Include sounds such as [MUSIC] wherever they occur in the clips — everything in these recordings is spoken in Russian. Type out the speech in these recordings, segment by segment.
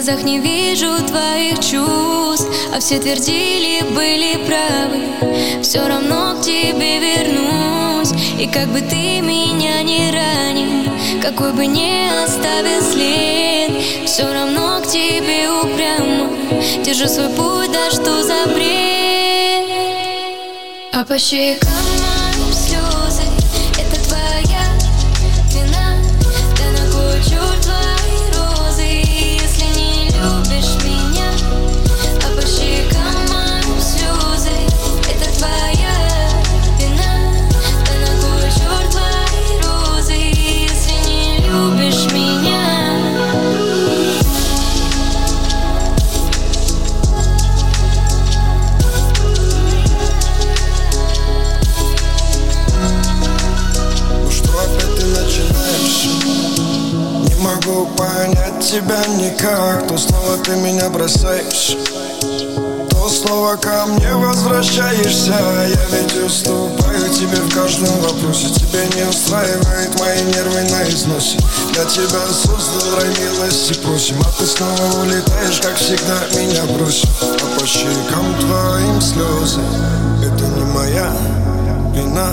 глазах не вижу твоих чувств. А все твердили, были правы. Все равно к тебе вернусь. И как бы ты меня не ранил Какой бы не оставил след Все равно к тебе упрямо. Держу свой путь, да что за бред. А по щекам тебя никак. То снова ты меня бросаешь То снова ко мне возвращаешься. Я ведь уступаю тебе в каждом вопросе. Тебе не устраивает мои нервы на износе. Я тебя создал, рай милости. Просим А ты снова улетаешь, как всегда меня бросишь. А по щекам твоим слезы. Это не моя вина.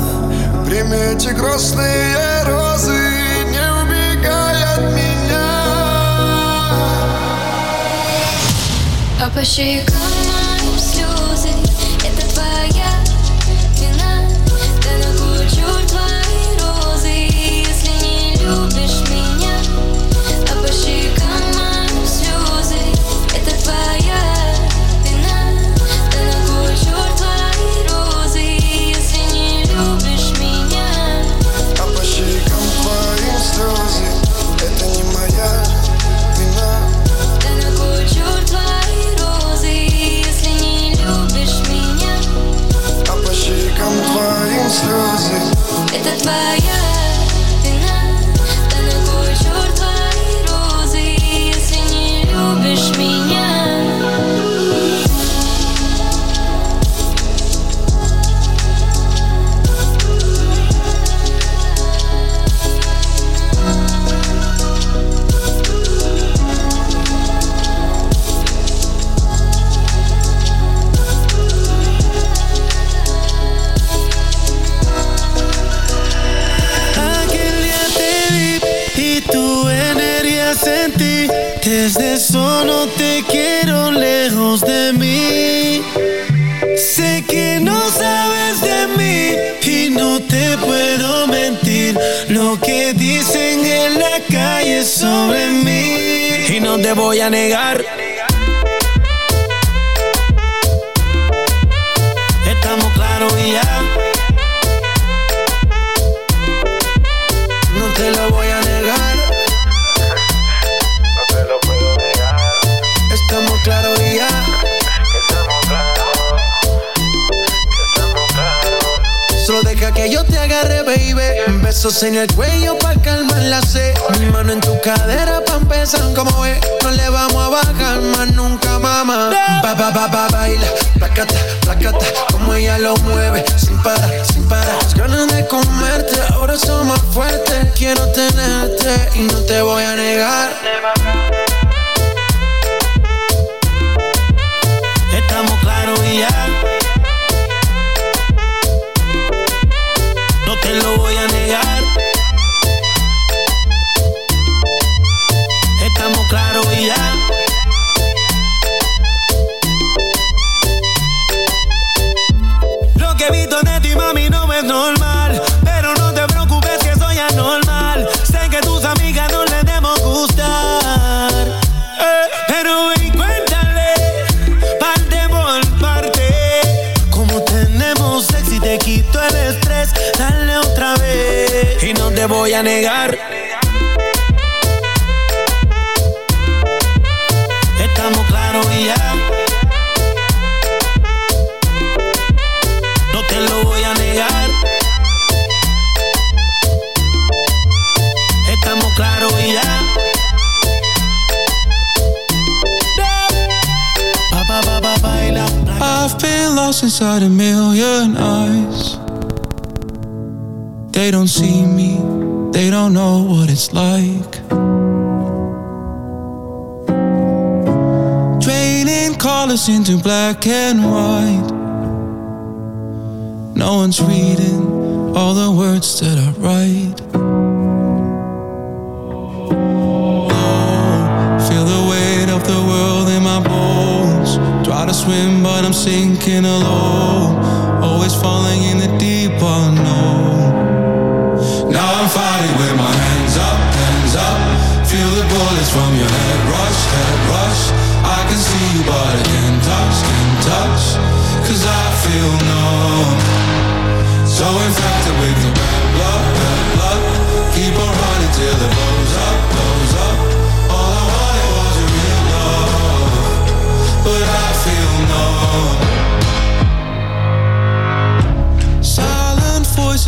Прими эти красные розы Не убегай от меня. but she comes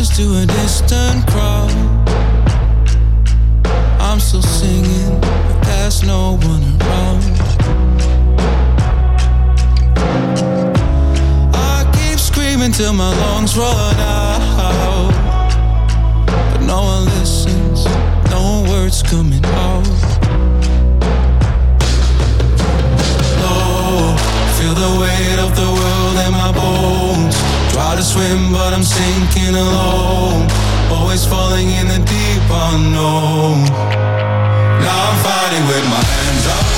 voices to a distant crowd. I'm still singing, but there's no one around. I keep screaming till my lungs run out. But no one listens, no words coming out. Low, feel the weight of the world in my bones. Try to swim, but I'm sinking alone. Always falling in the deep unknown. Now I'm fighting with my hands up,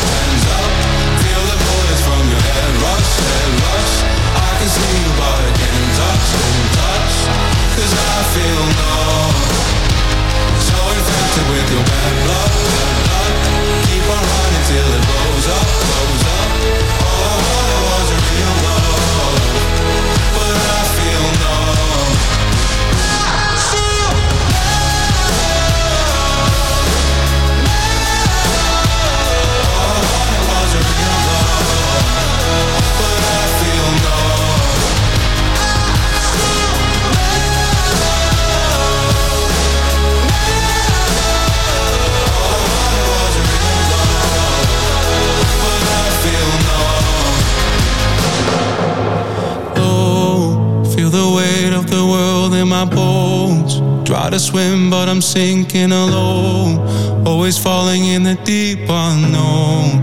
to swim, but I'm sinking alone. Always falling in the deep unknown.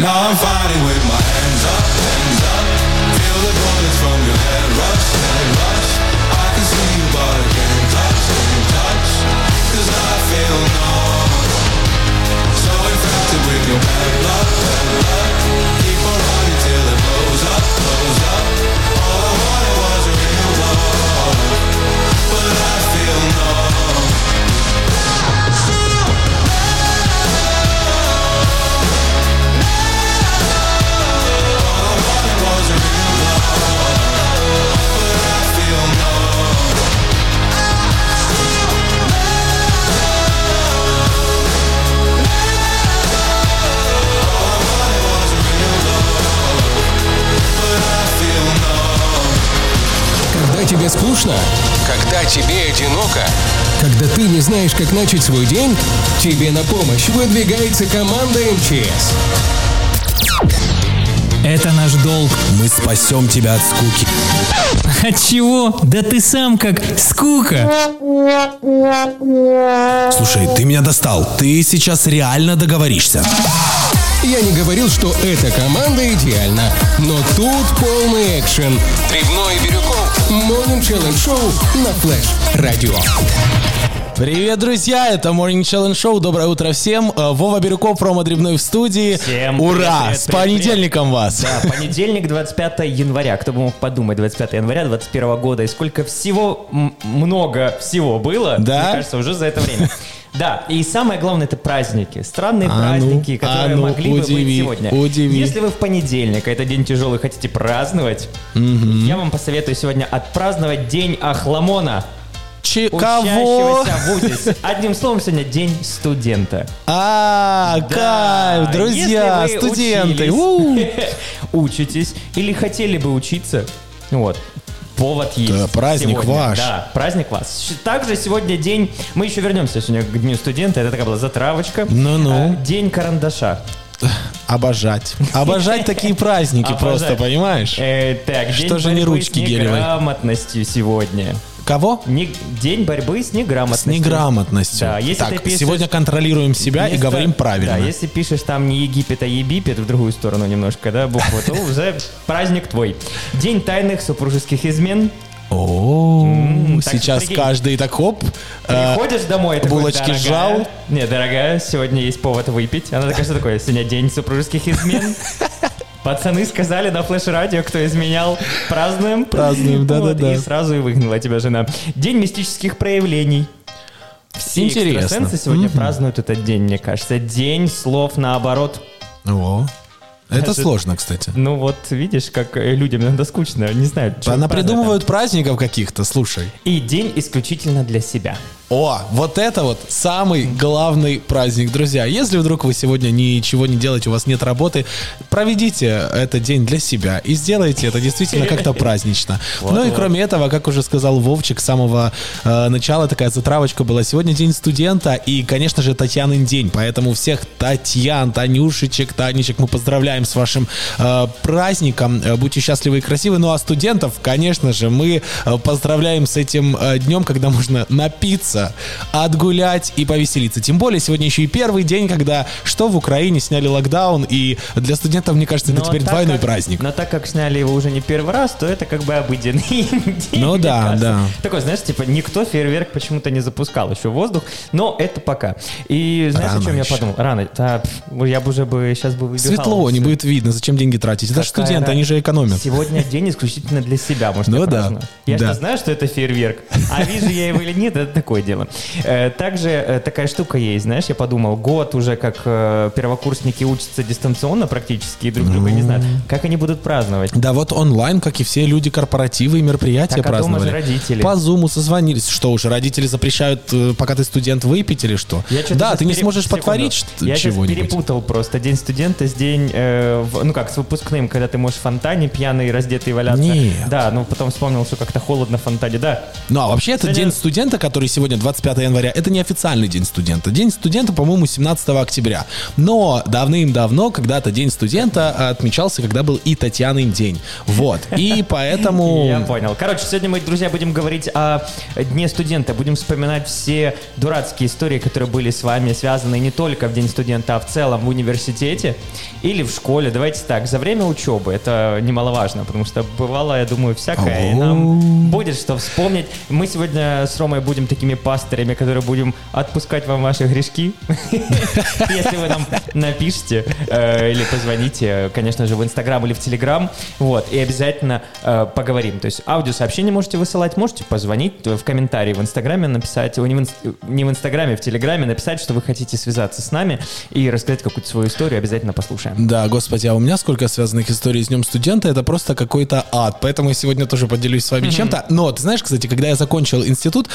Now I'm fighting with my hands up, hands up. Feel the bullets from your head rush, head rush. I can see you, but I can't touch, I feel numb. So infected with your тебе скучно, Когда тебе одиноко, когда ты не знаешь, как начать свой день, тебе на помощь выдвигается команда МЧС. Это наш долг. Мы спасем тебя от скуки. От чего? Да ты сам как скука. Слушай, ты меня достал. Ты сейчас реально договоришься. Я не говорил, что эта команда идеальна, но тут полный экшен. Древной и Бирюков. Morning Challenge Show на Флэш Радио. Привет, друзья! Это Morning Challenge Show. Доброе утро всем. Э, Вова Бирюков, промо Дребной в студии. Всем Ура! привет, С привет, понедельником вас! Да, понедельник, 25 января. Кто бы мог подумать, 25 января 21 года. И сколько всего, много всего было, Да? мне кажется, уже за это время. Да, и самое главное это праздники. Странные А ну, праздники, а которые ну, могли бы быть удиви, сегодня. удиви. Если вы в понедельник, а это день тяжелый, хотите праздновать, я вам посоветую сегодня отпраздновать День Ахламона. Кого? ВУЗе. Одним словом, сегодня День студента. А, Да, кайф, друзья, студенты. учились, [LAUGHS] учитесь или хотели бы учиться, вот, повод есть. Да, праздник сегодня. ваш. Да, праздник вас. Также сегодня день, мы еще вернемся сегодня к Дню студента, это такая была затравочка. Ну-ну. А, День карандаша. Обожать. Обожать такие праздники просто, понимаешь? Э, так, Что же не ручки с гелевой? неграмотностью сегодня. Кого? Не- день борьбы с С неграмотностью. неграмотностью. Да, если так, пишешь- сегодня контролируем себя и Вместо- говорим правильно. Да, если пишешь там не Египет, а Египет, в другую сторону немножко, да, букву, то [LAUGHS] уже праздник твой. День тайных супружеских измен. О, так сейчас прикинь. каждый так хоп. э, Приходишь домой, такой, булочки дорогая, сжал. Не, дорогая, сегодня есть повод выпить. Она такая, что такое? Сегодня день супружеских измен. [LAUGHS] Пацаны сказали на флеш-радио, кто изменял, празднуем. Празднуем, да-да-да. И сразу и выгнала тебя жена. День мистических проявлений. Все Интересно. экстрасенсы сегодня празднуют этот день, мне кажется. День слов наоборот. О, это Даже- сложно, кстати. Ну вот, видишь, как э, людям иногда скучно, не знаю. Она придумывают праздников каких-то, слушай. И день исключительно для себя. О, вот это вот самый главный праздник, друзья. Если вдруг вы сегодня ничего не делаете, у вас нет работы, проведите этот день для себя и сделайте это действительно как-то [LAUGHS] празднично. Ну и кроме этого, как уже сказал Вовчик, с самого э, начала такая затравочка была. Сегодня день студента и, конечно же, Татьянин день. Поэтому всех Татьян, Танюшечек, Танечек мы поздравляем с вашим э, праздником. Э, Будьте счастливы и красивы. Ну а студентов, конечно же, мы поздравляем с этим э, днем, когда можно напиться, отгулять и повеселиться. Тем более сегодня еще и первый день, когда что в Украине сняли локдаун, и для студентов, мне кажется, это Но теперь двойной как- праздник. Но так как сняли его уже не первый раз, то это как бы обыденный [LAUGHS] день. Ну да, кажется. да. Такой, знаешь, типа никто фейерверк почему-то не запускал еще в воздух, но это пока. И знаешь, Рано о чем я еще. подумал? Рано. Да, я бы уже бы сейчас бы выбегал. Светло, не будет видно, зачем деньги тратить. Это же студенты, они же экономят. Сегодня [LAUGHS] день исключительно для себя, может, Ну я да. Я да. что знаю, что это фейерверк, а вижу я его или нет, это такое дело. Э, Также э, такая штука есть, знаешь, я подумал, год уже как э, первокурсники учатся дистанционно практически и друг друга не знают, как они будут праздновать. Да вот онлайн, как и все люди, корпоративы и мероприятия Так, а праздновали. же родители. По зуму созвонились. Что уже, родители запрещают, пока ты студент, выпить или что? Я да, ты не переп- сможешь секунду. потворить Я чего-нибудь. перепутал просто день студента с день, э, в- ну как, с выпускным, когда ты можешь в фонтане пьяный, раздетый валяться. Нет. Да, ну потом вспомнил, что как-то холодно в фонтане, да. Ну, а вообще, это Сегодня- день студента, который сегодня 25 января, это не официальный день студента. День студента, по-моему, 17 октября. Но давным-давно, когда-то день студента отмечался, когда был и Татьянин день. Вот. И [LAUGHS] поэтому... Я понял. Короче, сегодня мы, друзья, будем говорить о Дне студента. Будем вспоминать все дурацкие истории, которые были с вами связаны не только в День студента, а в целом в университете или в школе. Давайте так, за время учебы. Это немаловажно, потому что бывало, я думаю, всякое. И нам будет что вспомнить. Мы сегодня с Ромой будем такими пастырями, которые будем отпускать вам ваши грешки. [LAUGHS] Если вы нам напишите э, или позвоните, конечно же, в Инстаграм или в Телеграм. Вот, и обязательно э, поговорим. То есть аудиосообщение можете высылать, можете позвонить э, в комментарии в Инстаграме, написать, не в, инс- не в Инстаграме, в Телеграме, написать, что вы хотите связаться с нами и рассказать какую-то свою историю, обязательно послушаем. Да, господи, а у меня сколько связанных историй с Днем студента, это просто какой-то ад. Поэтому я сегодня тоже поделюсь с вами чем-то. Но, ты знаешь, кстати, когда я закончил институт,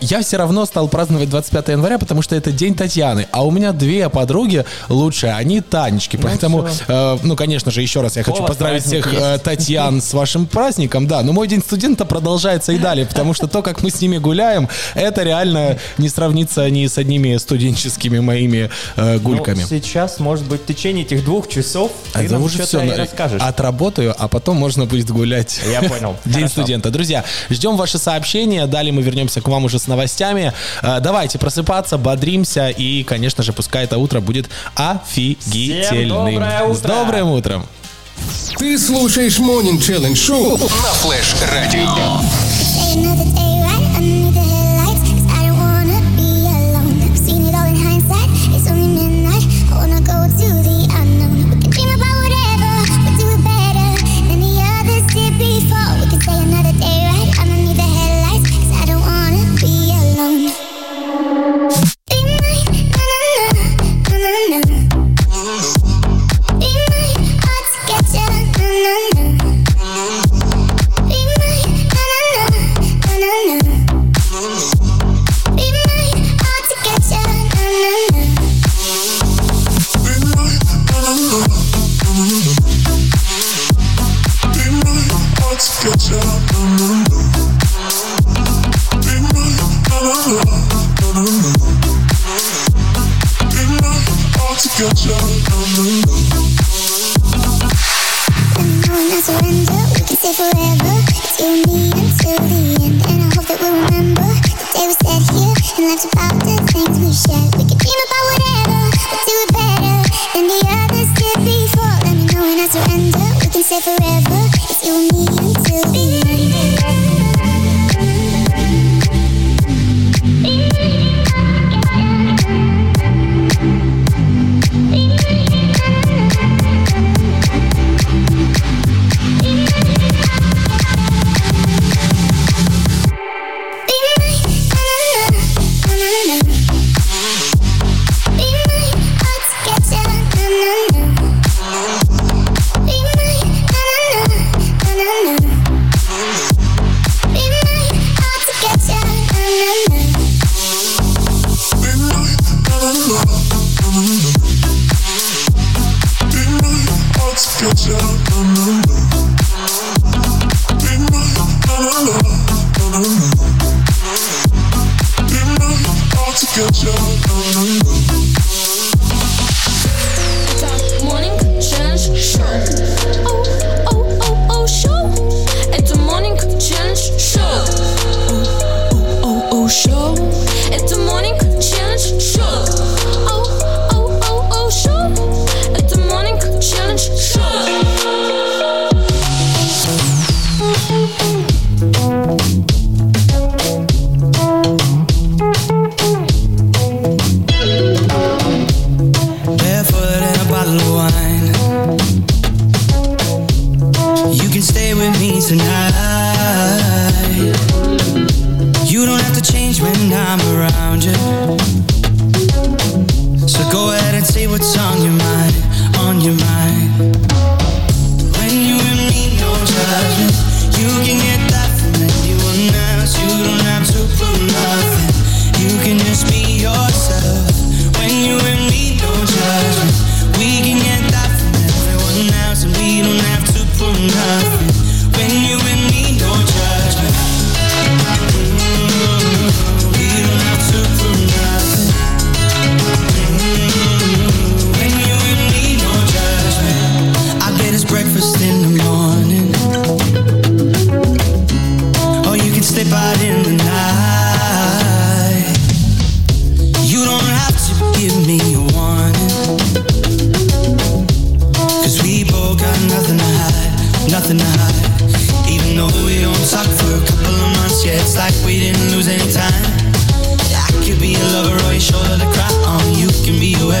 я все равно стал праздновать 25 января, потому что это День Татьяны. А у меня две подруги лучшие, они Танечки. Поэтому, э, ну, конечно же, еще раз я хочу поздравить всех есть. э, Татьян с вашим праздником, да. Но мой День студента продолжается и далее, потому что то, как мы с ними гуляем, это реально не сравнится ни с одними студенческими моими э, гульками. Ну, сейчас, может быть, в течение этих двух часов А ты нам уже все. и расскажешь. Отработаю, а потом можно будет гулять. Я понял. [LAUGHS] День Хорошо. студента. Друзья, ждем ваши сообщения. Далее мы вернемся к вам уже с новостями. Э, Давайте просыпаться, бодримся. И, конечно же, пускай это утро будет офигительным. Всем доброе утро! С добрым утром! Ты слушаешь Morning Challenge Show На Флэш Радио.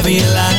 be like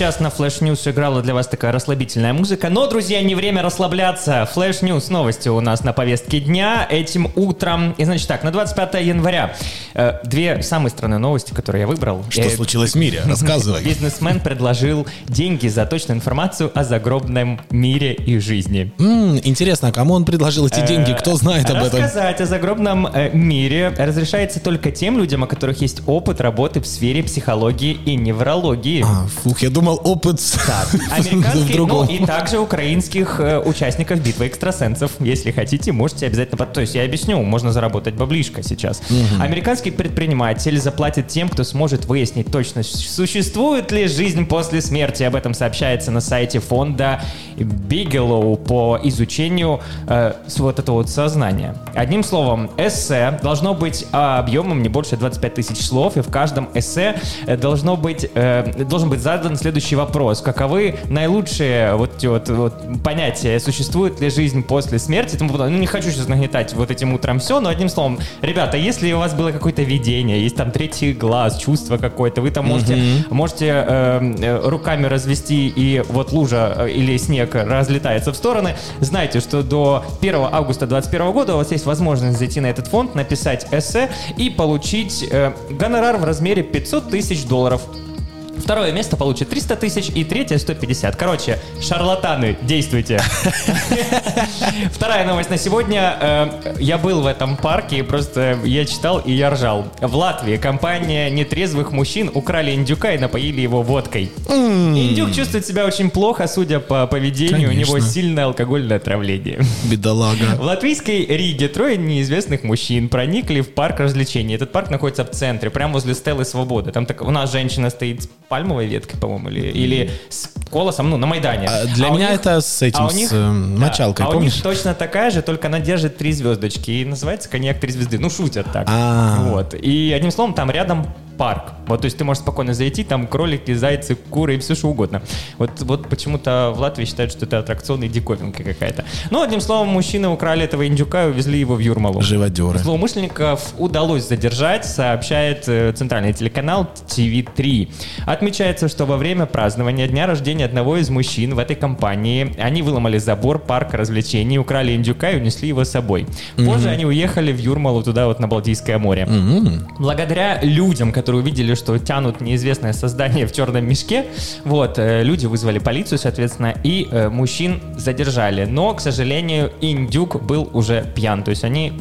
Сейчас на Flash News играла для вас такая расслабительная музыка. Но, друзья, не время расслабляться. Flash News, новости у нас на повестке дня этим утром. И, значит так, на 25 января две самые странные новости, которые я выбрал. Что Э, случилось в мире? [LAUGHS] Рассказывай. Бизнесмен предложил деньги за точную информацию о загробном мире и жизни. М, Интересно, а кому он предложил эти деньги? Кто знает об этом? Рассказать о загробном э, мире разрешается только тем людям, у которых есть опыт работы в сфере психологии и неврологии. А, Фух, я думал, опыт [LAUGHS] в Американских, ну и также украинских э, участников битвы экстрасенсов. Если хотите, можете обязательно... То есть я объясню, можно заработать баблишко сейчас. Американский предприниматель заплатит тем, кто сможет выяснить точно, существует ли жизнь после смерти. Об этом сообщается на сайте фонда Bigelow по изучению э, вот этого вот сознания. Одним словом, эссе должно быть а, объемом не больше 25 тысяч слов, и в каждом эссе э, должно быть, э, должен быть задан следующий вопрос. Каковы наилучшие вот вот, вот понятия? Существует ли жизнь после смерти? Ну, не хочу сейчас нагнетать вот этим утром все, но одним словом, ребята, если у вас было какое-то видение, есть там третий глаз, чувство какое-то, вы там можете, можете э, э, руками развести, и вот лужа э, или снег разлетается в стороны, знайте, что до 1 августа 2021 года у вас есть возможность зайти на этот фонд, написать эссе и получить э, гонорар в размере 500 тысяч долларов. Второе место получит 300 тысяч и третье 150. Короче, шарлатаны, действуйте. [LAUGHS] Вторая новость на сегодня. Э, Я был в этом парке, и просто я читал и я ржал. В Латвии компания нетрезвых мужчин украли индюка и напоили его водкой. Индюк чувствует себя очень плохо, судя по поведению, у него сильное алкогольное отравление. [LAUGHS] Бедолага. В латвийской Риге трое неизвестных мужчин проникли в парк развлечений. Этот парк находится в центре, прямо возле Стеллы Свободы. Там так, у нас женщина стоит пальмовой веткой, по-моему, или, или с колосом, ну, на Майдане. А для А меня них- это с этим, а у с, них- э, да, мочалкой, а у помнишь? них точно такая же, только она держит три звездочки. И называется коньяк три звезды. Ну, шутят так. А. Вот. И одним словом, там рядом парк. Вот, то есть ты можешь спокойно зайти, там кролики, зайцы, куры и все что угодно. Вот, вот почему-то в Латвии считают, что это аттракцион и диковинка какая-то. Ну, одним словом, мужчины украли этого индюка и увезли его в Юрмалу. Живодеры. Злоумышленников удалось задержать, сообщает э, центральный телеканал TV3. Отмечается, что во время празднования дня рождения одного из мужчин в этой компании они выломали забор парка развлечений, украли индюка и унесли его с собой. Позже Мгм. они уехали в Юрмалу туда вот на Балтийское море. Благодаря людям, которые увидели, что тянут неизвестное создание в черном мешке, вот, э, люди вызвали полицию, соответственно, и э, мужчин задержали. Но, к сожалению, индюк был уже пьян. То есть они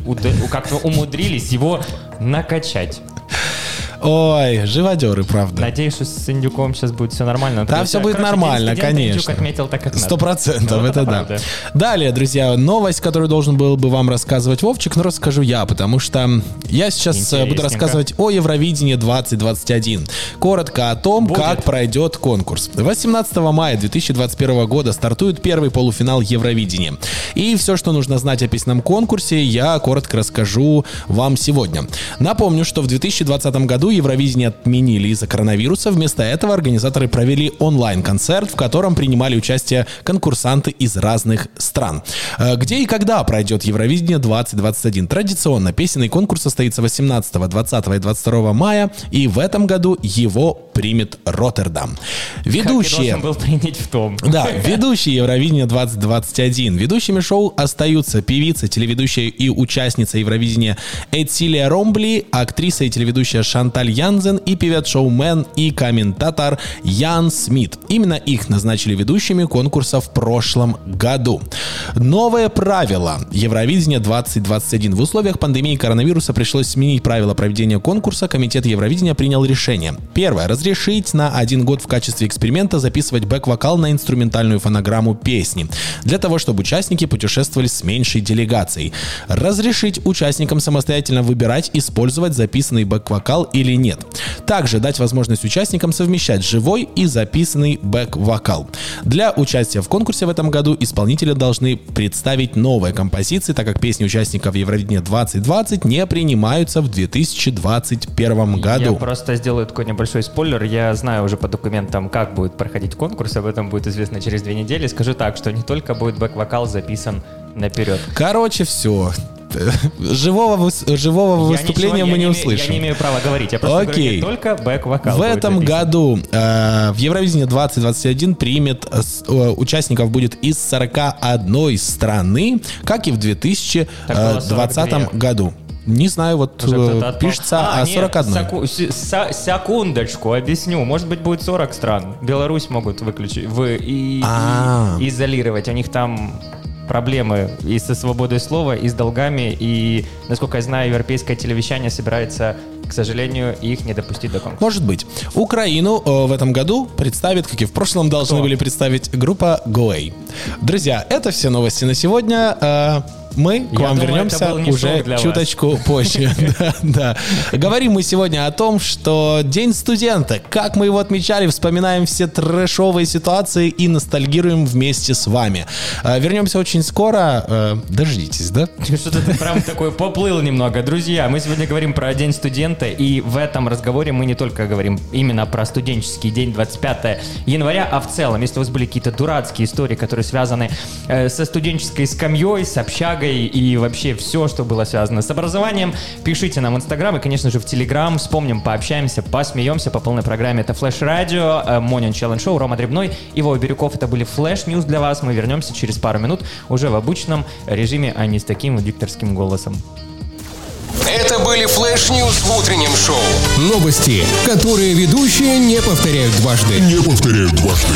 как-то умудрились его накачать. Ой, живодеры, правда. Надеюсь, что с индюком сейчас будет все нормально. Да, все будет короче, нормально, конечно. отметил так, как. Сто процентов, Вот это да. Далее, друзья, новость, которую должен был бы вам рассказывать Вовчик, но расскажу я, потому что я сейчас э, буду рассказывать о Евровидении 2021. Коротко о том, как пройдет конкурс. 18 мая 2021 года стартует первый полуфинал Евровидения. И все, что нужно знать о песенном конкурсе, я коротко расскажу вам сегодня. Напомню, что в 2020 году Евровидение отменили из-за коронавируса. Вместо этого организаторы провели онлайн-концерт, в котором принимали участие конкурсанты из разных стран. Э, Где и когда пройдет Евровидение 2021? Традиционно песенный конкурс состоится 18, 20 и 22 мая, и в этом году его примет Роттердам. Ведущие... Как был принять в том. [LAUGHS] Да, ведущие Евровидения 2021. Ведущими шоу остаются певица, телеведущая и участница Евровидения Эцилия Ромбли, актриса и телеведущая Шанталь Янзен и певец-шоумен и комментатор Ян Смит. Именно их назначили ведущими конкурса в прошлом году. Новое правило Евровидения 2021. В условиях пандемии коронавируса пришлось сменить правила проведения конкурса. Комитет Евровидения принял решение. Первое. Разрешить на один год в качестве эксперимента записывать бэк-вокал на инструментальную фонограмму песни. Для того, чтобы участники путешествовали с меньшей делегацией. Разрешить участникам самостоятельно выбирать, использовать записанный бэк-вокал или нет. Также дать возможность участникам совмещать живой и записанный бэк-вокал. Для участия в конкурсе в этом году исполнители должны представить новые композиции, так как песни участников Евровидения 2020 не принимаются в 2021 Я году. просто сделаю такой небольшой спойлер. Я знаю уже по документам, как будет проходить конкурс. Об этом будет известно через две недели. Скажу так, что не только будет бэк-вокал записан наперед. Короче, все. Живого, живого Я выступления ничего- мы не имею- услышим. Я не имею права говорить. Я просто Окей. говорю, не только бэк-вокал В этом году э, в Евровидении 2021 примет э, с- э, участников будет из 41 страны, как и в Так было 2020 42. году. Не знаю, вот э, пишется А, нет, 41. секу- се- са- секундочку, объясню. Может быть, будет 40 стран. Беларусь могут выключить, вы и, А. и изолировать. У них там проблемы и со свободой слова, и с долгами, и, насколько я знаю, европейское телевещание собирается, к сожалению, их не допустить до конкурса. Может быть. Украину э, в этом году представит, как и в прошлом должны Кто? были представить группа Гоэй. Друзья, это все новости на сегодня. Э, Мы к Я вам думаю, вернемся уже для вас. чуточку позже. [LAUGHS] Да, да. Говорим мы сегодня о том, что День студента. Как мы его отмечали, вспоминаем все трэшовые ситуации и ностальгируем вместе с вами. Э, Вернемся очень скоро. Э, Дождитесь, да? Что-то ты прям такой поплыл немного. Друзья, мы сегодня говорим про День студента, и в этом разговоре мы не только говорим именно про студенческий день 25 января, а в целом, если у вас были какие-то дурацкие истории, которые связаны э, со студенческой скамьей, с общагой и вообще все, что было связано с образованием, пишите нам в Инстаграм и, конечно же, в Телеграм. Вспомним, пообщаемся, посмеемся по полной программе. Это Flash Радио, Morning Challenge Show, Рома Дребной и Вова Бирюков. Это были Flash News для вас. Мы вернемся через пару минут уже в обычном режиме, а не с таким вот дикторским голосом. Это были flash news в утреннем шоу. Новости, которые ведущие не повторяют дважды. Не повторяют дважды.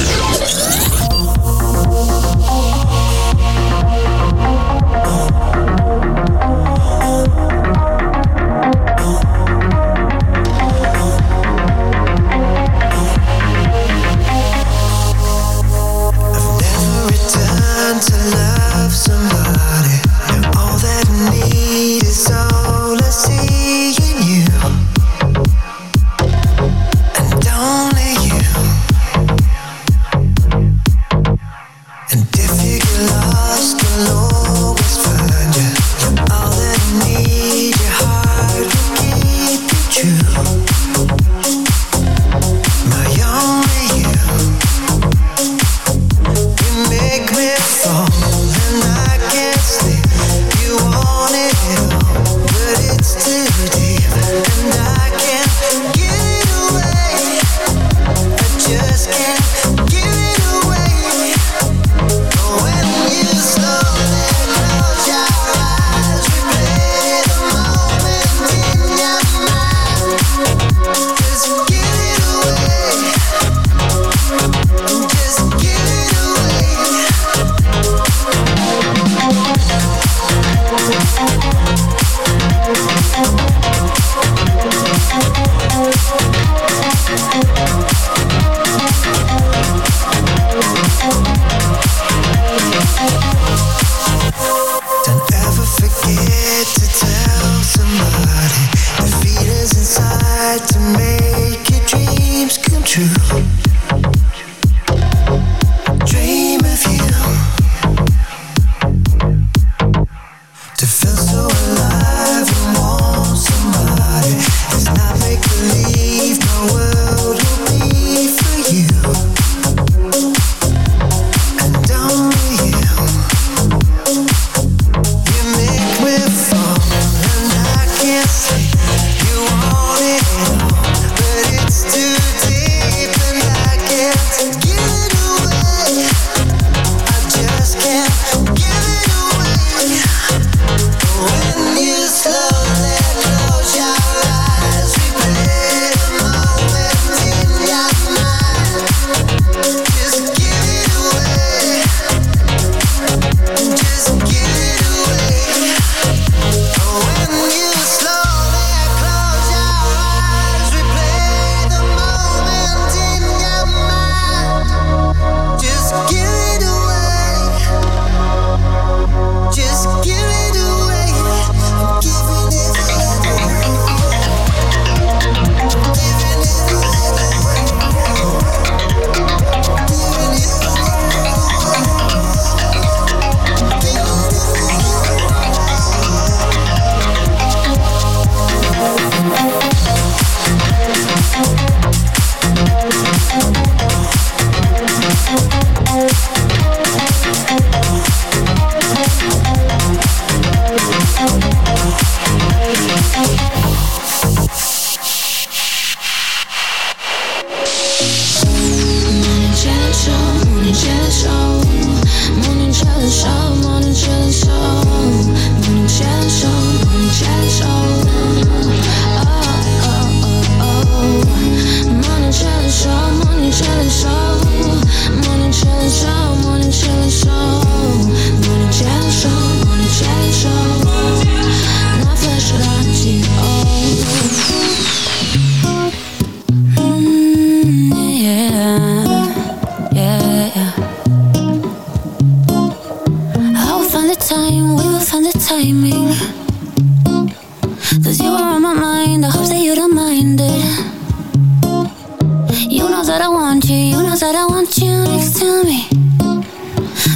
me.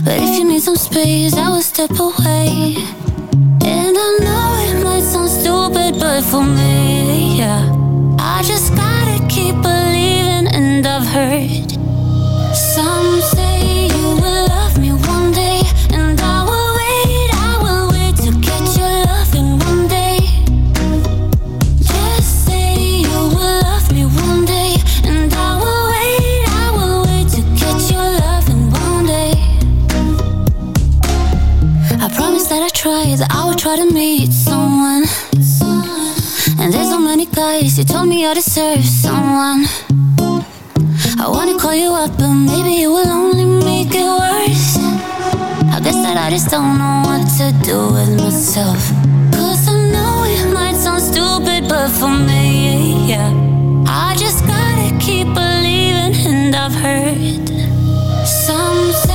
But if you need some space, I will step away. And I know it might sound stupid, but for me, yeah. I just gotta keep believing and I've heard Some say you will love told me I deserve someone. I wanna call you up, but maybe it will only make it worse. I guess that I just don't know what to do with myself. Cause I know it might sound stupid, but for me, yeah. I just gotta keep believing, and I've heard some.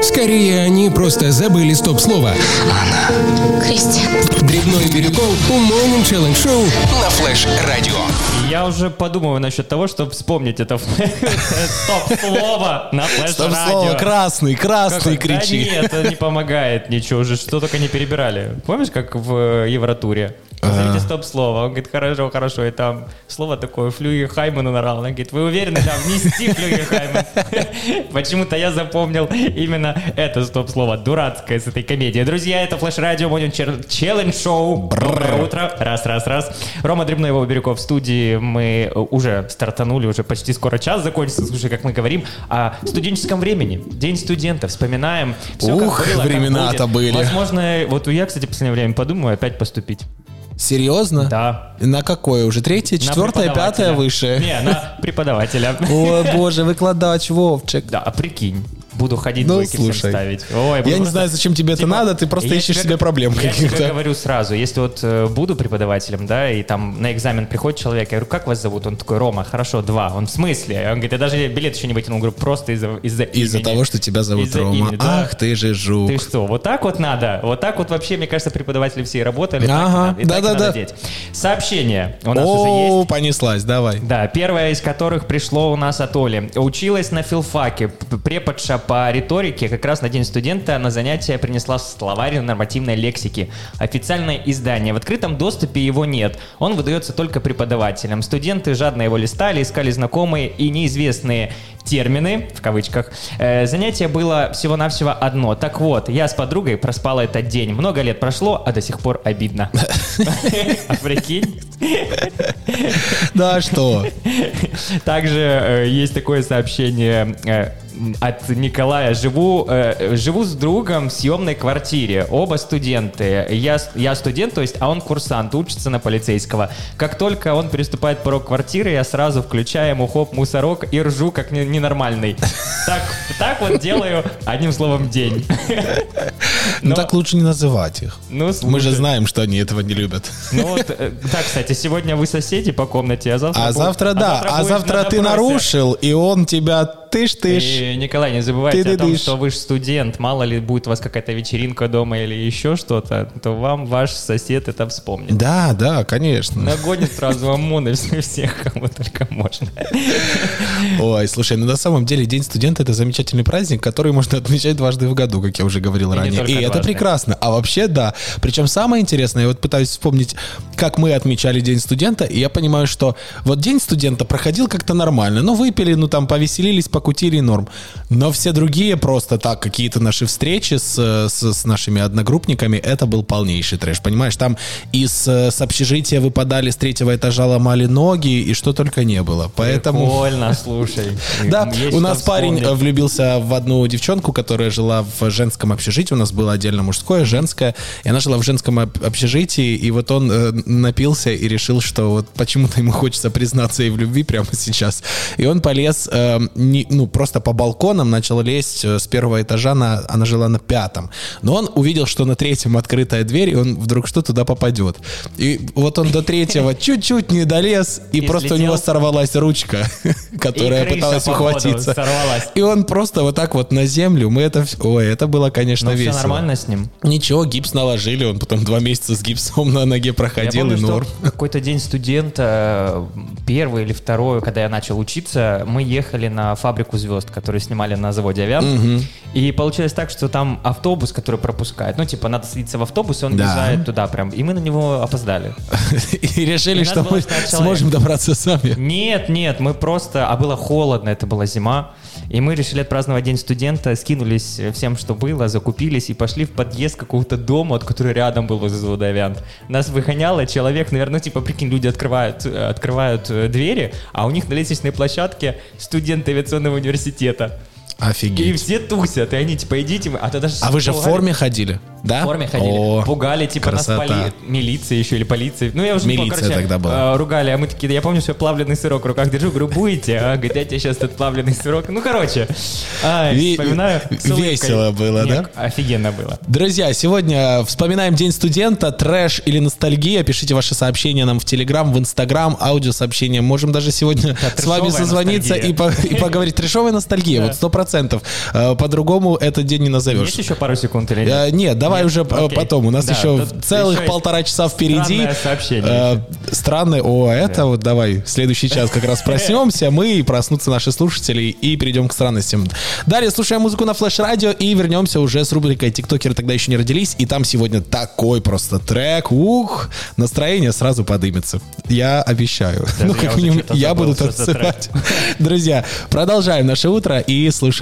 Скорее они просто забыли стоп-слово. Кристиан. Дребной Бирюков у Morning Challenge Show на Флэш Радио. Я уже подумываю насчет того, чтобы вспомнить [LAUGHS] это стоп-слово на Стоп-слово, флеш-радио. красный, красный Как- Да кричи. нет, это не помогает ничего уже, что только не перебирали. Помнишь, как в Евротуре? Стоп-слово. Он говорит, хорошо, хорошо. И там слово такое, Флюги Хайману нарал. Он говорит, вы уверены, там, нести Флюги Хайман? [LAUGHS] Почему-то я запомнил именно это стоп-слово, дурацкое с этой комедии. Друзья, это Флэш Радио, Morning Челлендж Шоу. Доброе утро. Раз, раз, раз. Рома Дребной, Вова Бирюков в студии. Мы уже стартанули, уже почти скоро час закончится. Слушай, как мы говорим о студенческом времени. День студента. Вспоминаем все, Ух, как было, как времена-то были. Возможно, вот я, кстати, в последнее время подумаю опять поступить. Серьезно? Да. На какое уже? Третье, четвертое, пятое, высшее? Не, на преподавателя. О, боже, выкладач Вовчик. Да, а прикинь. Буду ходить Ну, двойки всем слушай. ставить. Ой, буду Я не просто- знаю, зачем тебе это Типа, надо, ты просто я ищешь тебе- себе проблем Я тебе каких-то. говорю сразу, если вот э, буду преподавателем, да, и там на экзамен приходит человек, я говорю, как вас зовут? Он такой, Рома, хорошо, два. Он в смысле? Он говорит, я даже билет еще не вытянул, говорю, просто из-за из-за Из-за имени». того, что тебя зовут Рома. имени, да. Ах ты же жук. Ты что, вот так вот надо? Вот так вот вообще, мне кажется, преподаватели все и работали. Ага, да-да-да. деть. Сообщение у нас уже есть. Понеслась, давай. Да, первое из которых пришло у нас от Оли. Училась на филфаке. П- Преподша по риторике как раз на День студента на занятие принесла словарь нормативной лексики. Официальное издание. В открытом доступе его нет. Он выдается только преподавателям. Студенты жадно его листали, искали знакомые и неизвестные термины, в кавычках. Э, занятие было всего-навсего одно. Так вот, я с подругой проспала этот день. Много лет прошло, а до сих пор обидно. [LAUGHS] А прикинь? Да что? Также э, есть такое сообщение э, от Николая. Живу, э, живу с другом в съемной квартире. Оба студенты. Я, я студент, то есть, а он курсант, учится на полицейского. Как только он переступает порог квартиры, я сразу включаю ему хоп мусорок и ржу как не- ненормальный. [LAUGHS] Так, так вот делаю одним словом день. Ну так лучше не называть их. Ну, Мы же знаем, что они этого не любят. Ну вот, э, да, кстати, сегодня вы соседи по комнате, а завтра... А будет- завтра, да, а будешь завтра на ты нарушил, и он тебя тыш-тыш. И, Николай, не забывайте о том, что вы же студент. Мало ли будет у вас какая-то вечеринка дома или еще что-то, то вам ваш сосед это вспомнит. Да, да, конечно. Нагонит сразу ОМОН и всех, кому только можно. Ой, слушай, ну на самом деле День студента это замечательный праздник, который можно отмечать дважды в году, как я уже говорил И не ранее. И это прекрасно. А вообще, да. Причем самое интересное, я вот пытаюсь вспомнить, как мы отмечали День студента, и я понимаю, что вот День студента проходил как-то нормально. Ну, выпили, ну там повеселились, покутили, норм. Но все другие просто так, какие-то наши встречи с, с, с нашими одногруппниками, это был полнейший трэш, понимаешь? Там из с общежития выпадали с третьего этажа, ломали ноги, и что только не было. Поэтому... Прикольно, слушай. [LAUGHS] Да, у нас парень э, влюбился в одну девчонку, которая жила в женском общежитии. У нас было отдельно мужское, женское. И она жила в женском об- общежитии. И вот он э, напился и решил, что вот почему-то ему хочется признаться ей в любви прямо сейчас. И он полез, э, не- ну, просто по балконам начал лезть э, с первого этажа. На, она жила на пятом. Но он увидел, что на третьем открытая дверь, и он вдруг что туда попадет. И вот он до третьего [LAUGHS] чуть-чуть не долез, и, И просто у него слетел. сорвалась ручка, [LAUGHS] которая пыталась ухватиться. сорвалась. И он просто вот так вот на землю. Мы это... Ой, это было, конечно, Но все весело. нормально с ним? Ничего, гипс наложили. Он потом два месяца с гипсом на ноге Я проходил, помню, и норм. какой-то день студента, э, первый или второй, когда я начал учиться, мы ехали на фабрику звезд, которую снимали на заводе Авиан. Мгм. И получилось так, что там автобус, который пропускает, ну, типа, надо садиться в автобус, и он Да. въезжает туда прям. И мы на него опоздали. [LAUGHS] И решили, что мы 16 сможем добраться сами. Нет, нет, мы просто... А было холодно, это была зима. И мы решили отпраздновать День студента, скинулись всем, что было, закупились и пошли в подъезд какого-то дома, вот, который рядом был «Авиант». Нас выгоняло человек, наверное, ну, типа, прикинь, люди открывают, э, открывают э, двери, а у них на лестничной площадке студенты авиационного университета. И Офигеть. все тусят, и они типа, идите, а то даже А вы же в форме ходили, да? В форме ходили, О, пугали, типа красота. нас поли... милиция еще или полиция. Ну, я уже не помню, Милиция короче, тогда была. э, ругали, а мы такие, я помню, что я плавленый сырок в руках держу, говорю, будете? А, говорит, я тебе сейчас тут плавленый сырок. Ну, короче, ай, Ви- вспоминаю. весело было, Не, да? Офигенно было. Друзья, сегодня вспоминаем День студента, трэш или ностальгия. Пишите ваши сообщения нам в Телеграм, в Инстаграм, аудиосообщения. Можем даже сегодня с вами трэшовая созвониться и, по- и поговорить. [LAUGHS] Трешовая ностальгия, Да. вот сто процентов. Э, По-другому этот день не назовешь. Есть еще пару секунд или нет? Э, Нет, давай Нет? уже э, Окей. потом. У нас Да, еще целых еще полтора часа впереди. странное сообщение Э, Странное. О, это вот давай. в Следующий час как раз [LAUGHS] проснемся мы и проснутся наши слушатели и перейдем к странностям. Далее слушаем музыку на флеш-радио и вернемся уже с рубрикой «Тиктокеры тогда еще не родились». И там сегодня такой просто трек. Ух, настроение сразу подымется. Я обещаю. Даже ну, как минимум, я буду танцевать. [LAUGHS] Друзья, продолжаем наше утро и слушаем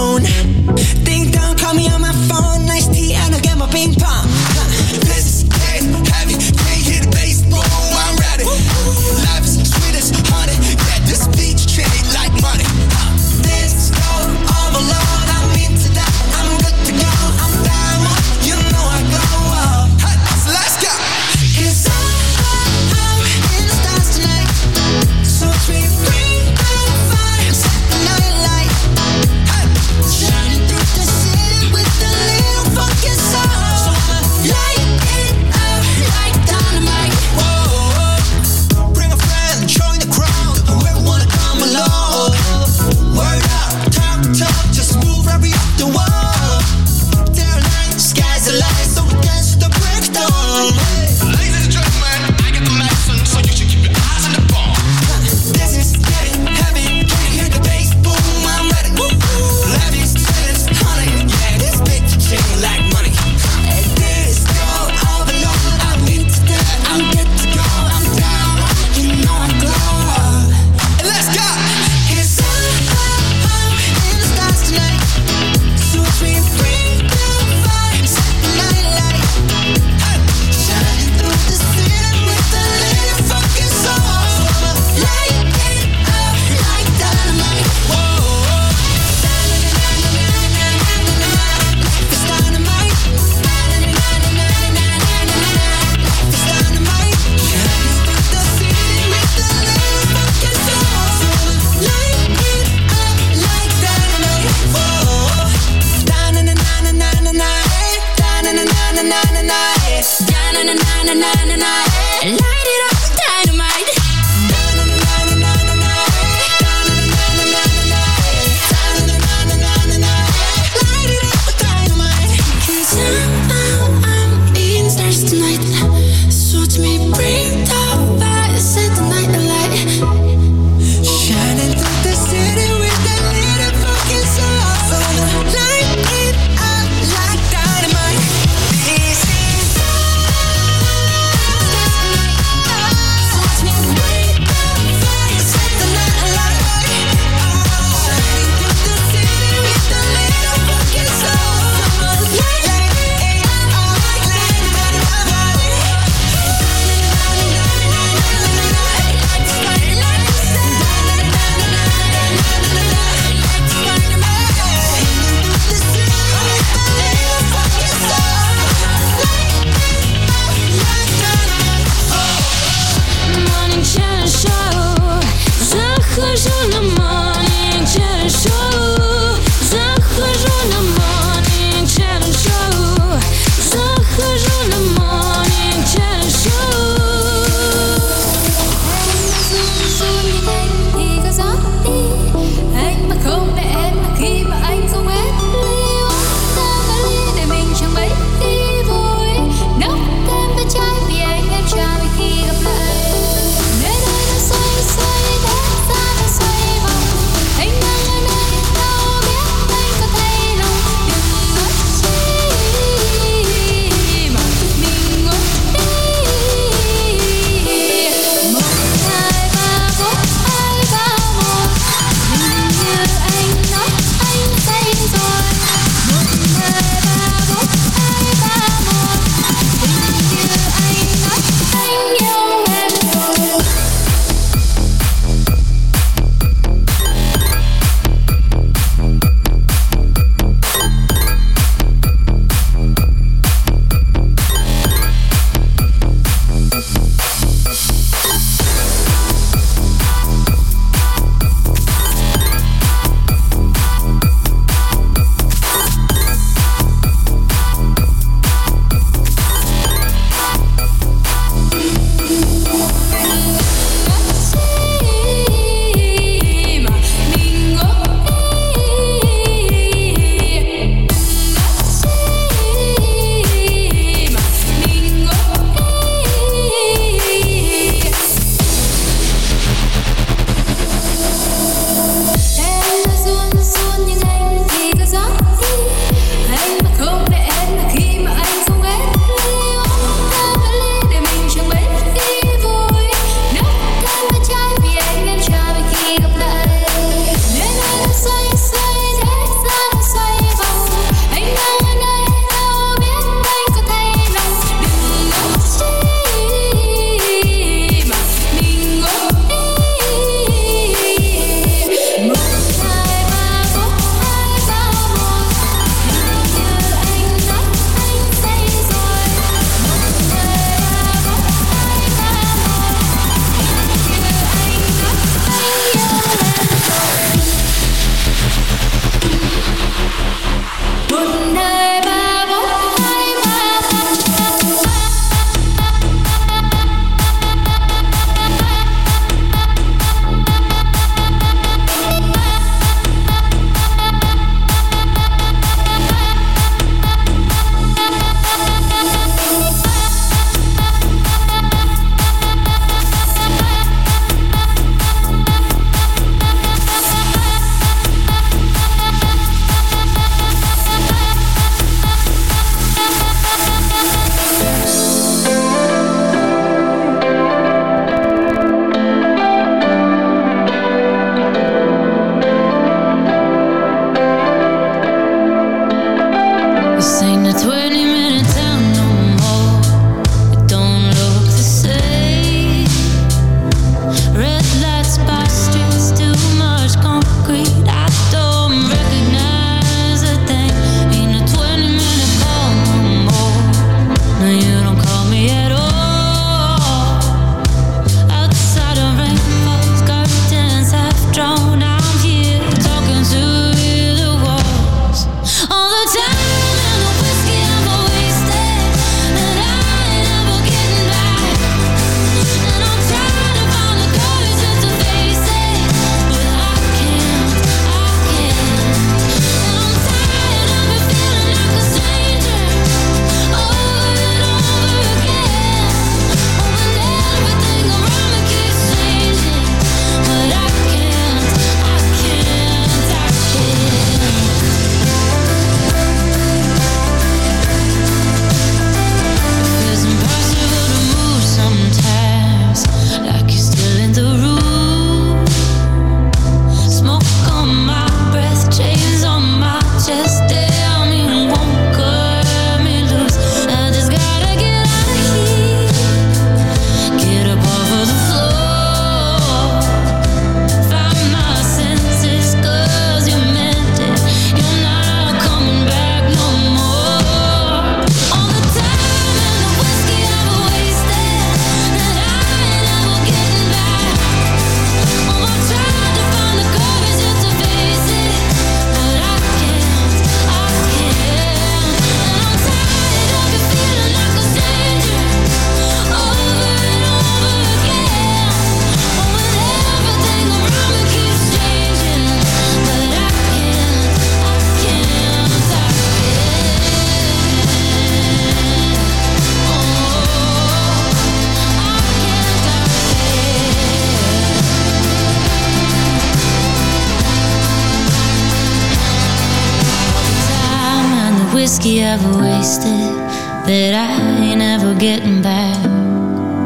wasted that I ain't ever getting back.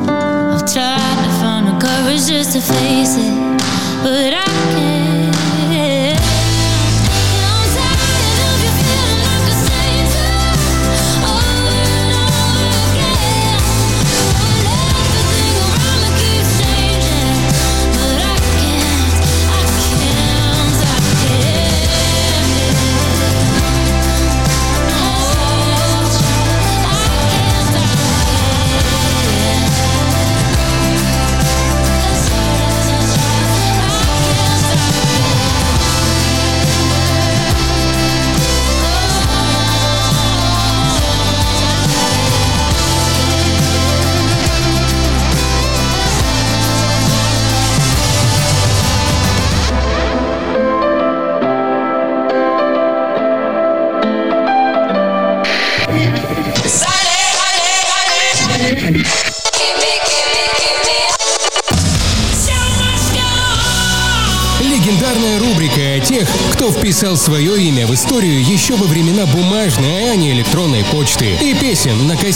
I've tried to find the courage just to face it, but I can't.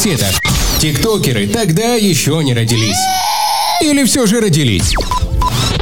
Кассетах. Тиктокеры тогда еще не родились. Или все же родились.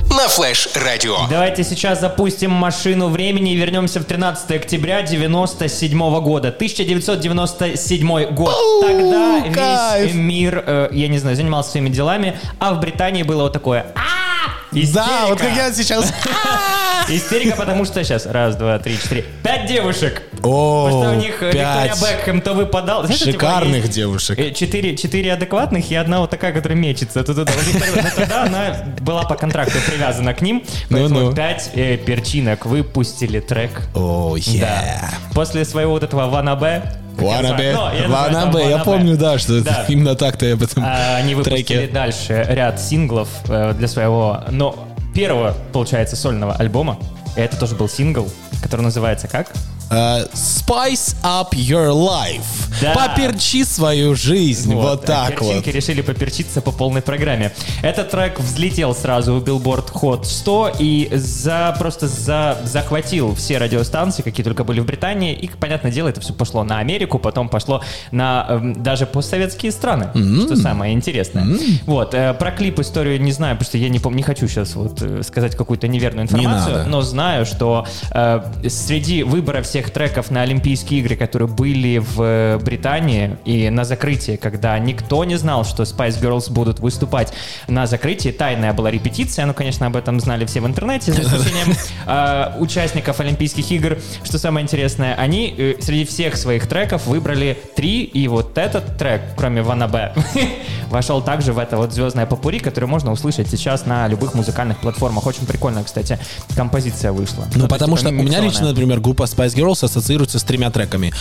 На Флэш Радио. Давайте сейчас запустим машину времени и вернемся в 13 октября 97 года. 1997 год. Тогда весь кайф. мир, э, я не знаю, занимался своими делами, а в Британии было вот такое. «А!» Да, вот как я сейчас. [LAUGHS] Истерика, потому что сейчас раз, два, три, четыре, пять девушек. О, Потому что у них э, Виктория пять Бекхэм то выпадал. Знаешь, типа, шикарных есть, девушек. э, Четыре, четыре адекватных и одна вот такая, которая мечется туда. Вот Виктория- ну, тогда она была по контракту привязана к ним. Поэтому Ну-ну. пять э, перчинок выпустили трек. О, Да. yeah. После своего вот этого Wannabe. я Wannabe. называю- ну, я Wannabe, Wannabe. помню, да, что Да. именно так-то я об этом А, Они выпустили треке. дальше ряд синглов э, для своего, но первого, получается, сольного альбома. Это тоже был сингл, который называется как? Э, Spice up your life. Да. Поперчи свою жизнь. Вот, а так вот. перчинки решили поперчиться по полной программе. Этот трек взлетел сразу в Billboard Hot 100 и за, просто за, захватил все радиостанции, какие только были в Британии. И, понятное дело, это все пошло на Америку, потом пошло на эм, даже постсоветские страны, что самое интересное. Вот, э, про клип историю не знаю, потому что я не помню, не хочу сейчас вот э, сказать какую-то неверную информацию, надо. но знаю, что э, среди выбора всех треков на Олимпийские игры, которые были в э, Британии и на закрытии, когда никто не знал, что Spice Girls будут выступать на закрытии, тайная была репетиция, ну, конечно, об этом знали все в интернете, за исключением э, [LAUGHS] участников Олимпийских игр. Что самое интересное, они э, среди всех своих треков выбрали три, и вот этот трек, кроме Ванна Б, [LAUGHS] вошел также в это вот звездное попури, которое можно услышать сейчас на любых музыкальных платформах. Очень прикольная, кстати, композиция вышла. Ну, то потому что у меня лично, например, группа Spice Girls ассоциируется с тремя треками.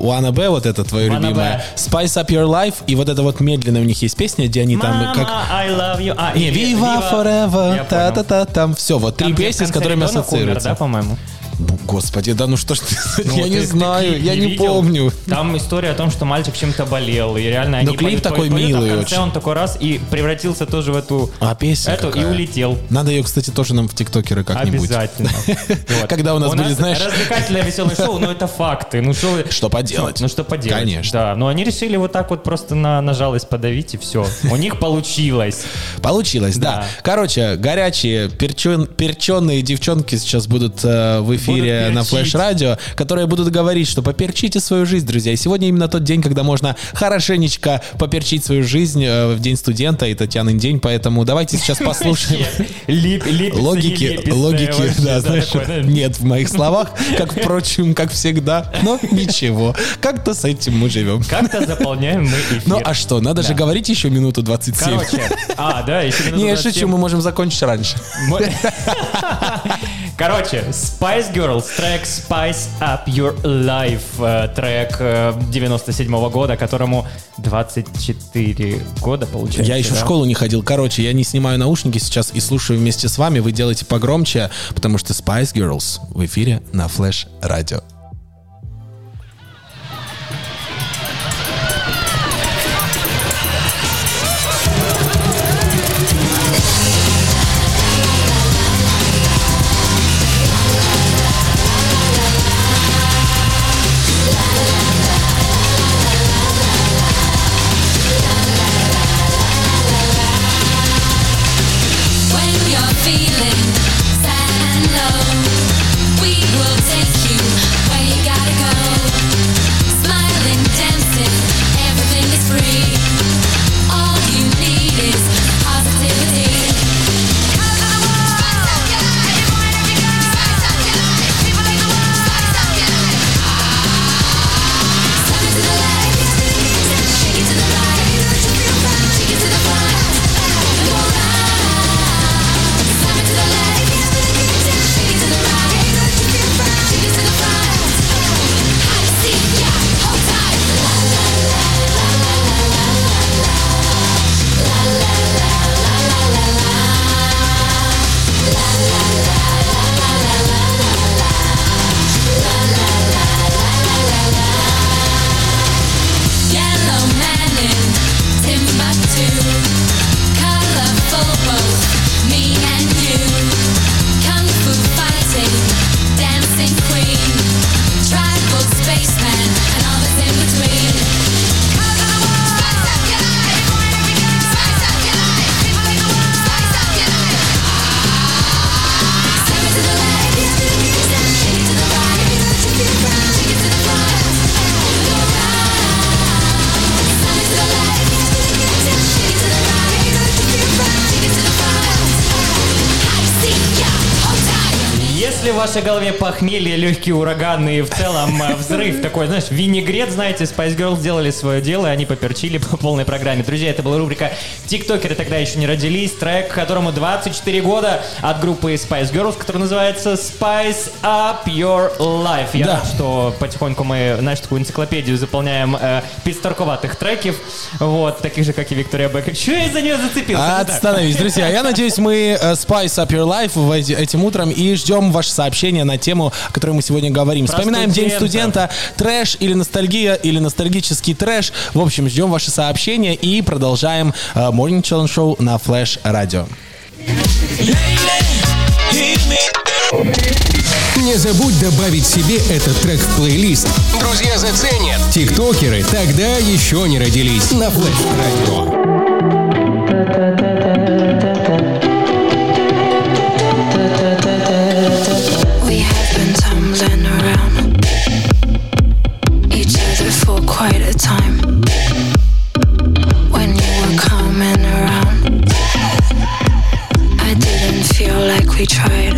У Анна Б, вот это твое Wanna любимое, Be. Spice Up Your Life, и вот это вот медленная у них есть песня, где они там Мама, как... I love you. А, Не, и Viva Forever, та-та-та, там все, вот три Там, песни, с которыми ребенок умер, да, по-моему? Господи, да ну что ж, ты- [LAUGHS] Ну, я не знаю, клип я не видел? помню. Там история о том, что мальчик чем-то болел, и реально они Ну, клип поют, такой поют, а милый в конце очень. он такой раз и превратился тоже в эту, А песня эту и какая? улетел. Надо ее, кстати, тоже нам в тиктокеры как-нибудь. Обязательно. [LAUGHS] Вот. Когда у нас были, знаешь- развлекательное веселое шоу, но это факты. Ну что, Что поделать? Ну что поделать? Конечно. Да, но они решили вот так вот просто на, на жалость подавить и все. У них получилось. Получилось, да. Да. Короче, горячие, перчен- перченые девчонки сейчас будут э, в эфире Будут на перчить. флеш-радио, которые будут говорить, что поперчите свою жизнь, друзья. И сегодня именно тот день, когда можно хорошенечко поперчить свою жизнь э, в день студента и Татьянин день, поэтому давайте сейчас [LAUGHS] послушаем. Логики, логики, да, знаешь, нет в моих словах, как, [LAUGHS] впрочем, как всегда. Но ничего, как-то с этим мы живем. Как-то заполняем мы эфир. Ну а что, надо же говорить еще минуту 27. Короче, а, да, еще минуту Не, я 27. шучу, мы можем закончить раньше. [LAUGHS] Короче, Spice Girls, трек Spice Up Your Life, э, трек э, 97 года, которому 24 года получается. Я еще в да? школу не ходил. Короче, я не снимаю наушники сейчас и слушаю вместе с вами. Вы делаете погромче, потому что Spice Girls в эфире на Флэш Радио. Голове похмелье, легкий ураган и в целом э, взрыв такой, знаешь, винегрет, знаете, Spice Girls сделали свое дело, и они поперчили [LAUGHS] по полной программе. Друзья, это была рубрика «Тиктокеры тогда еще не родились», трек, которому 24 года от группы Spice Girls, который называется Spice Up Your Life. Я Да. рад, что потихоньку мы, знаешь, такую энциклопедию заполняем э, пидстарковатых треков, вот, таких же, как и Виктория Бекер. [LAUGHS] Чего я за нее зацепился? Отстановись, друзья. Я надеюсь, мы э, spice up your life этим утром и ждем ваши сообщения на тему, о которой мы сегодня говорим. Про Вспоминаем День студентов. студента, трэш или ностальгия, или ностальгический трэш. В общем, ждем ваши сообщения и продолжаем э, Morning Challenge Show на Flash Radio. Не забудь добавить себе этот трек в плейлист. Друзья заценят. Тиктокеры тогда еще не родились. На Флэш Радио. We tried.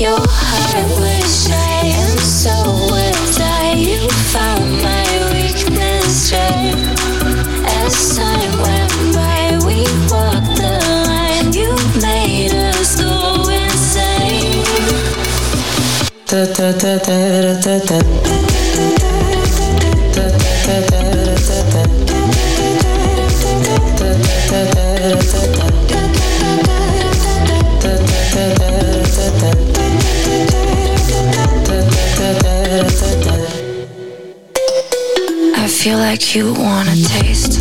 Your heart was shy, and so was I. You found my weakness, right? As time went by, we walked the line. You made us go insane. Da da da da da da da. Like you wanna taste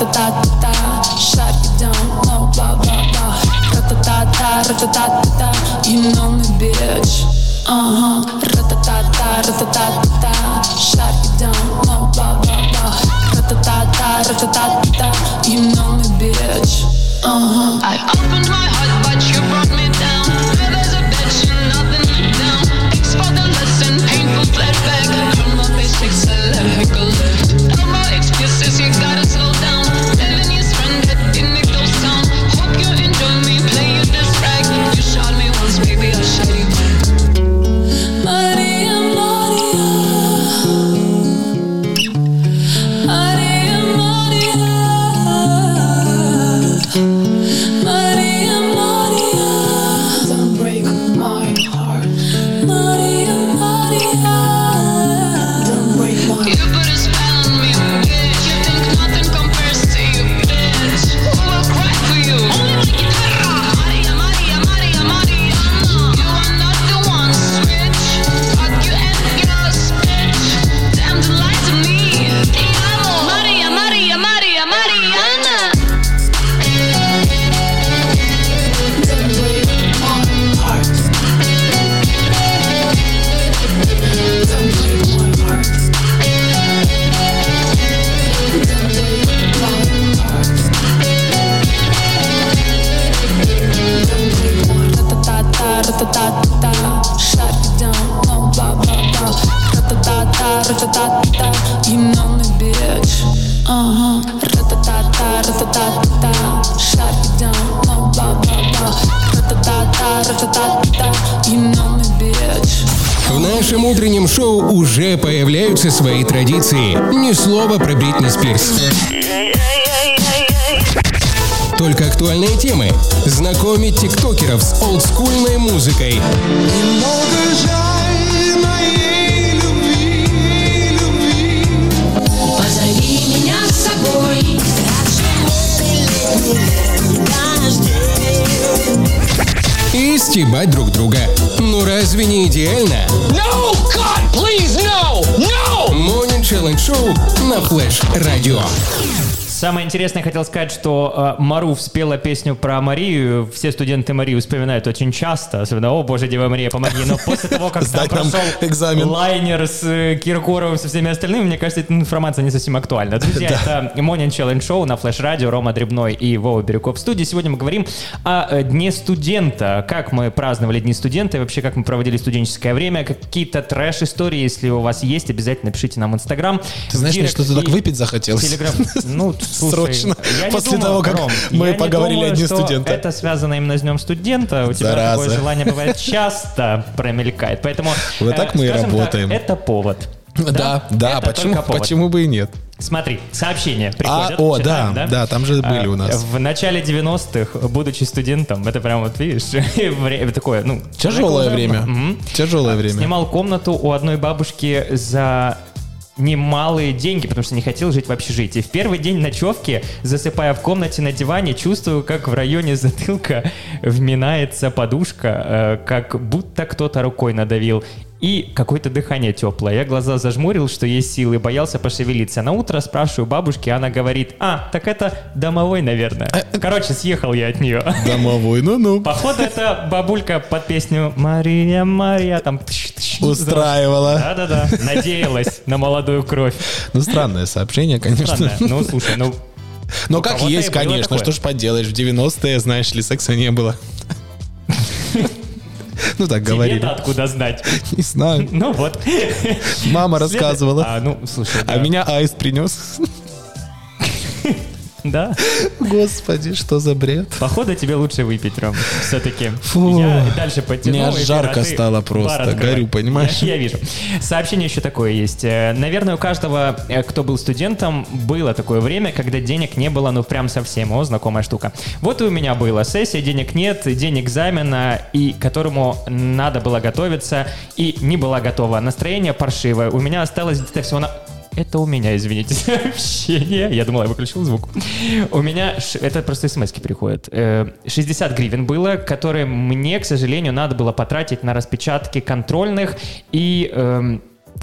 ta ta ta Shut it down, no blah blah blah Ra ta ta ta, ra ta ta ta You know me, bitch. Uh huh. Ra ta ta ta, ra ta ta ta Shut it down, no blah blah blah Ra ta ta ta, ra ta ta Самое интересное, хотел сказать, что э, Маруф спела песню про Марию. Все студенты Марию вспоминают очень часто. Особенно, о боже, Дева Мария, помоги. Но после того, как там прошел экзамен. лайнер с э, Киркоровым, со всеми остальными, мне кажется, эта информация не совсем актуальна. Друзья, [LAUGHS] это Morning Challenge Show на Флэш Радио. Рома Дребной и Вова Бирюков в студии. Сегодня мы говорим о э, Дне студента. Как мы праздновали Дни студента и вообще как мы проводили студенческое время. Какие-то трэш-истории, если у вас есть, обязательно пишите нам в Инстаграм. Ты знаешь, мне что-то так выпить захотелось. Телеграм. Ну, слушай, Срочно. После думаю, того, как Ром, мы поговорили думаю, о Дне что студента. Это связано именно с Днем студента. У тебя Зараза. такое желание бывает [LAUGHS] часто промелькает. Поэтому Вот э, так мы и скажем так, работаем. это повод. Да, да, Это почему, почему бы и нет? Смотри, сообщения А, приходят. о, читаем, да, да, там же были А, у нас. В начале 90-х, будучи студентом, это прям вот видишь, [LAUGHS] время такое, ну... Тяжелое время. Мгм. Тяжелое время. Снимал комнату у одной бабушки за немалые деньги, потому что не хотел жить в общежитии. В первый день ночевки, засыпая в комнате на диване, чувствую, как в районе затылка [LAUGHS] вминается подушка, э, как будто кто-то рукой надавил. И какое-то дыхание теплое. Я глаза зажмурил, что есть силы, боялся пошевелиться. На утро спрашиваю бабушки, она говорит, а, так это домовой, наверное. Короче, съехал я от нее. Домовой, ну-ну. Походу, это бабулька под песню «Мария, Мария», там... Устраивала. Да-да-да, надеялась на молодую кровь. Ну, странное сообщение, конечно. Странно. Ну, слушай, ну... Но как есть, конечно, что ж поделаешь. В 90-е, знаешь ли, секса не было. Ну так говорили. Тебе-то откуда знать? [LAUGHS] Не знаю. Ну вот. Мама рассказывала. А, ну, слушай, А меня аист принес. Да. Господи, что за бред? Походу тебе лучше выпить, Ром, все-таки. Фу. Я дальше потяну. Мне аж жарко а стало просто. Горю, понимаешь? Я, я вижу. Сообщение еще такое есть. Э, Наверное, у каждого, э, кто был студентом, было такое время, когда денег не было, ну прям совсем. О, знакомая штука. Вот и у меня было. Сессия, денег нет, день экзамена, и к которому надо было готовиться, и не была готова. Настроение паршивое. У меня осталось где-то всего на... Это у меня, извините, сообщение. Я думал, я выключил звук. У меня, это просто смс приходят. Э, 60 гривен было, которые мне, к сожалению, надо было потратить на распечатки контрольных и... эм,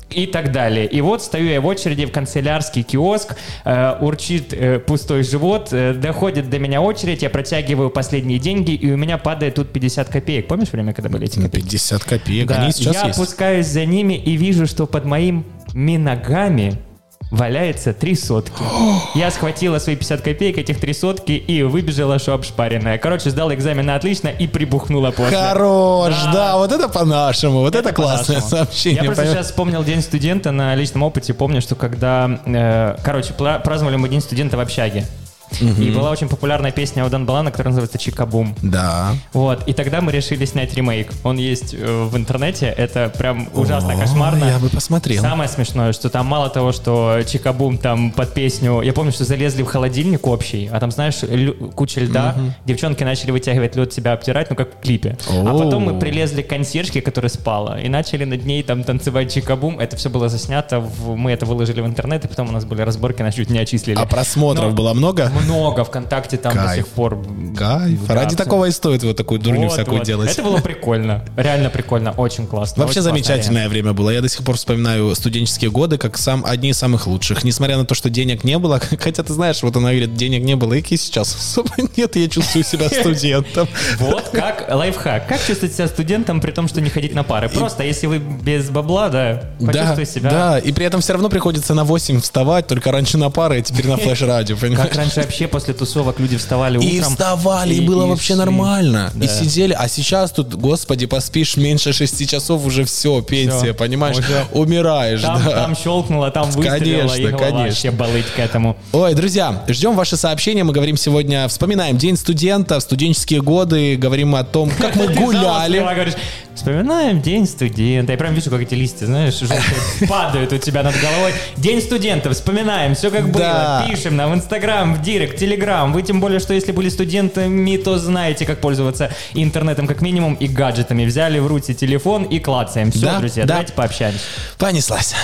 и так далее. И вот стою я в очереди в канцелярский киоск, э, урчит э, пустой живот, э, доходит до меня очередь, я протягиваю последние деньги, и у меня падает тут 50 копеек. Помнишь время, когда были эти копейки? 50 копеек. Да, Они сейчас я есть. опускаюсь за ними и вижу, что под моими ногами валяется три сотки. [GASPS] Я схватила свои 50 копеек, этих три сотки, и выбежала, что обшпаренная. Короче, сдала экзамен на отлично и прибухнула после. Хорош, да. вот это по-нашему, вот это, классное по-нашему. сообщение. Я просто понимаешь? сейчас вспомнил День студента на личном опыте. Помню, что когда... э, короче, праздновали мы День студента в общаге. Мгм. И была очень популярная песня у Дан Балана, которая называется «Чикабум». Да. Вот, и тогда мы решили снять ремейк. Он есть э, в интернете, это прям ужасно О, кошмарно. я бы посмотрел. Самое смешное, что там мало того, что Чикабум там под песню... Я помню, что залезли в холодильник общий, а там, знаешь, куча льда. Мгм. Девчонки начали вытягивать лед, себя обтирать, ну как в клипе. А О. потом мы прилезли к консьержке, которая спала, и начали над ней там танцевать Чикабум. Это все было заснято, в- мы это выложили в интернет, и потом у нас были разборки, нас чуть не отчислили. А просмотров Но было много? Много, ВКонтакте там до Кайф. сих пор. Кайф. Да, Ради такого и стоит вот такую дурню Вот, всякую вот. делать. Это было прикольно. Реально прикольно. Очень классно. Вообще очень замечательное время было. Я до сих пор вспоминаю студенческие годы как сам, одни из самых лучших. Несмотря на то, что денег не было, [LAUGHS] хотя ты знаешь, вот она говорит, денег не было, и сейчас [LAUGHS] особо нет, я чувствую себя [LAUGHS] студентом. Вот как лайфхак. Как чувствовать себя студентом, при том, что не ходить на пары? Просто, если вы без бабла, да, почувствуй себя. да, и при этом все равно приходится на 8 вставать, только раньше на пары, а теперь на флеш-радио? Как раньше вообще после тусовок люди вставали И утром. вставали, и, было вообще шли. нормально. И Да. сидели. А сейчас тут, господи, поспишь меньше 6 часов, уже все, пенсия, Всё, понимаешь? уже. Умираешь, Там, да. там щелкнуло, там выстрелило, Конечно, и конечно. вообще болит к этому. Ой, друзья, ждем ваши сообщения. Мы говорим сегодня, вспоминаем День студента, студенческие годы, говорим о том, как мы [LAUGHS] гуляли. Вспоминаем день студента. Я прям вижу, как эти листья, знаешь, [LAUGHS] падают у тебя над головой. День студента, вспоминаем, все как было. Пишем нам в Инстаграм, в Директ, Телеграм. Вы тем более, что если были студентами, то знаете, как пользоваться интернетом как минимум и гаджетами. Взяли в руки телефон и клацаем. Все, Да, друзья, да. давайте пообщаемся. Понеслась.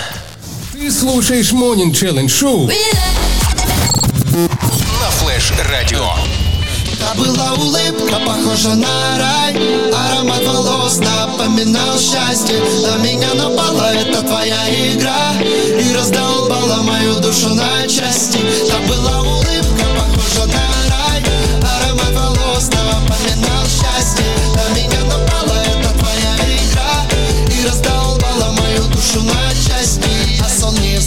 Ты слушаешь Morning Challenge Show На Флэш Радио. Та была улыбка, похожа на рай Аромат волос напоминал счастье На меня напала эта твоя игра И раздолбала мою душу на части Та была улыбка,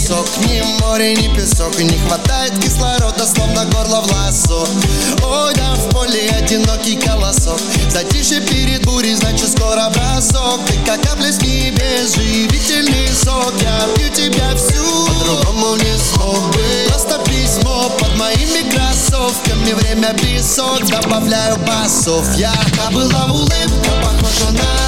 сон не сок, ни море, ни песок И не хватает кислорода, словно горло в ласо Ой, да в поле одинокий колосок. Затишье перед бурей, значит скоро бросок Ты как капля с небес, живительный сок. Я пью тебя всю, по-другому не смог бы. Просто письмо под моими кроссовками. Время песок, добавляю басов. Я была улыбка, похожа на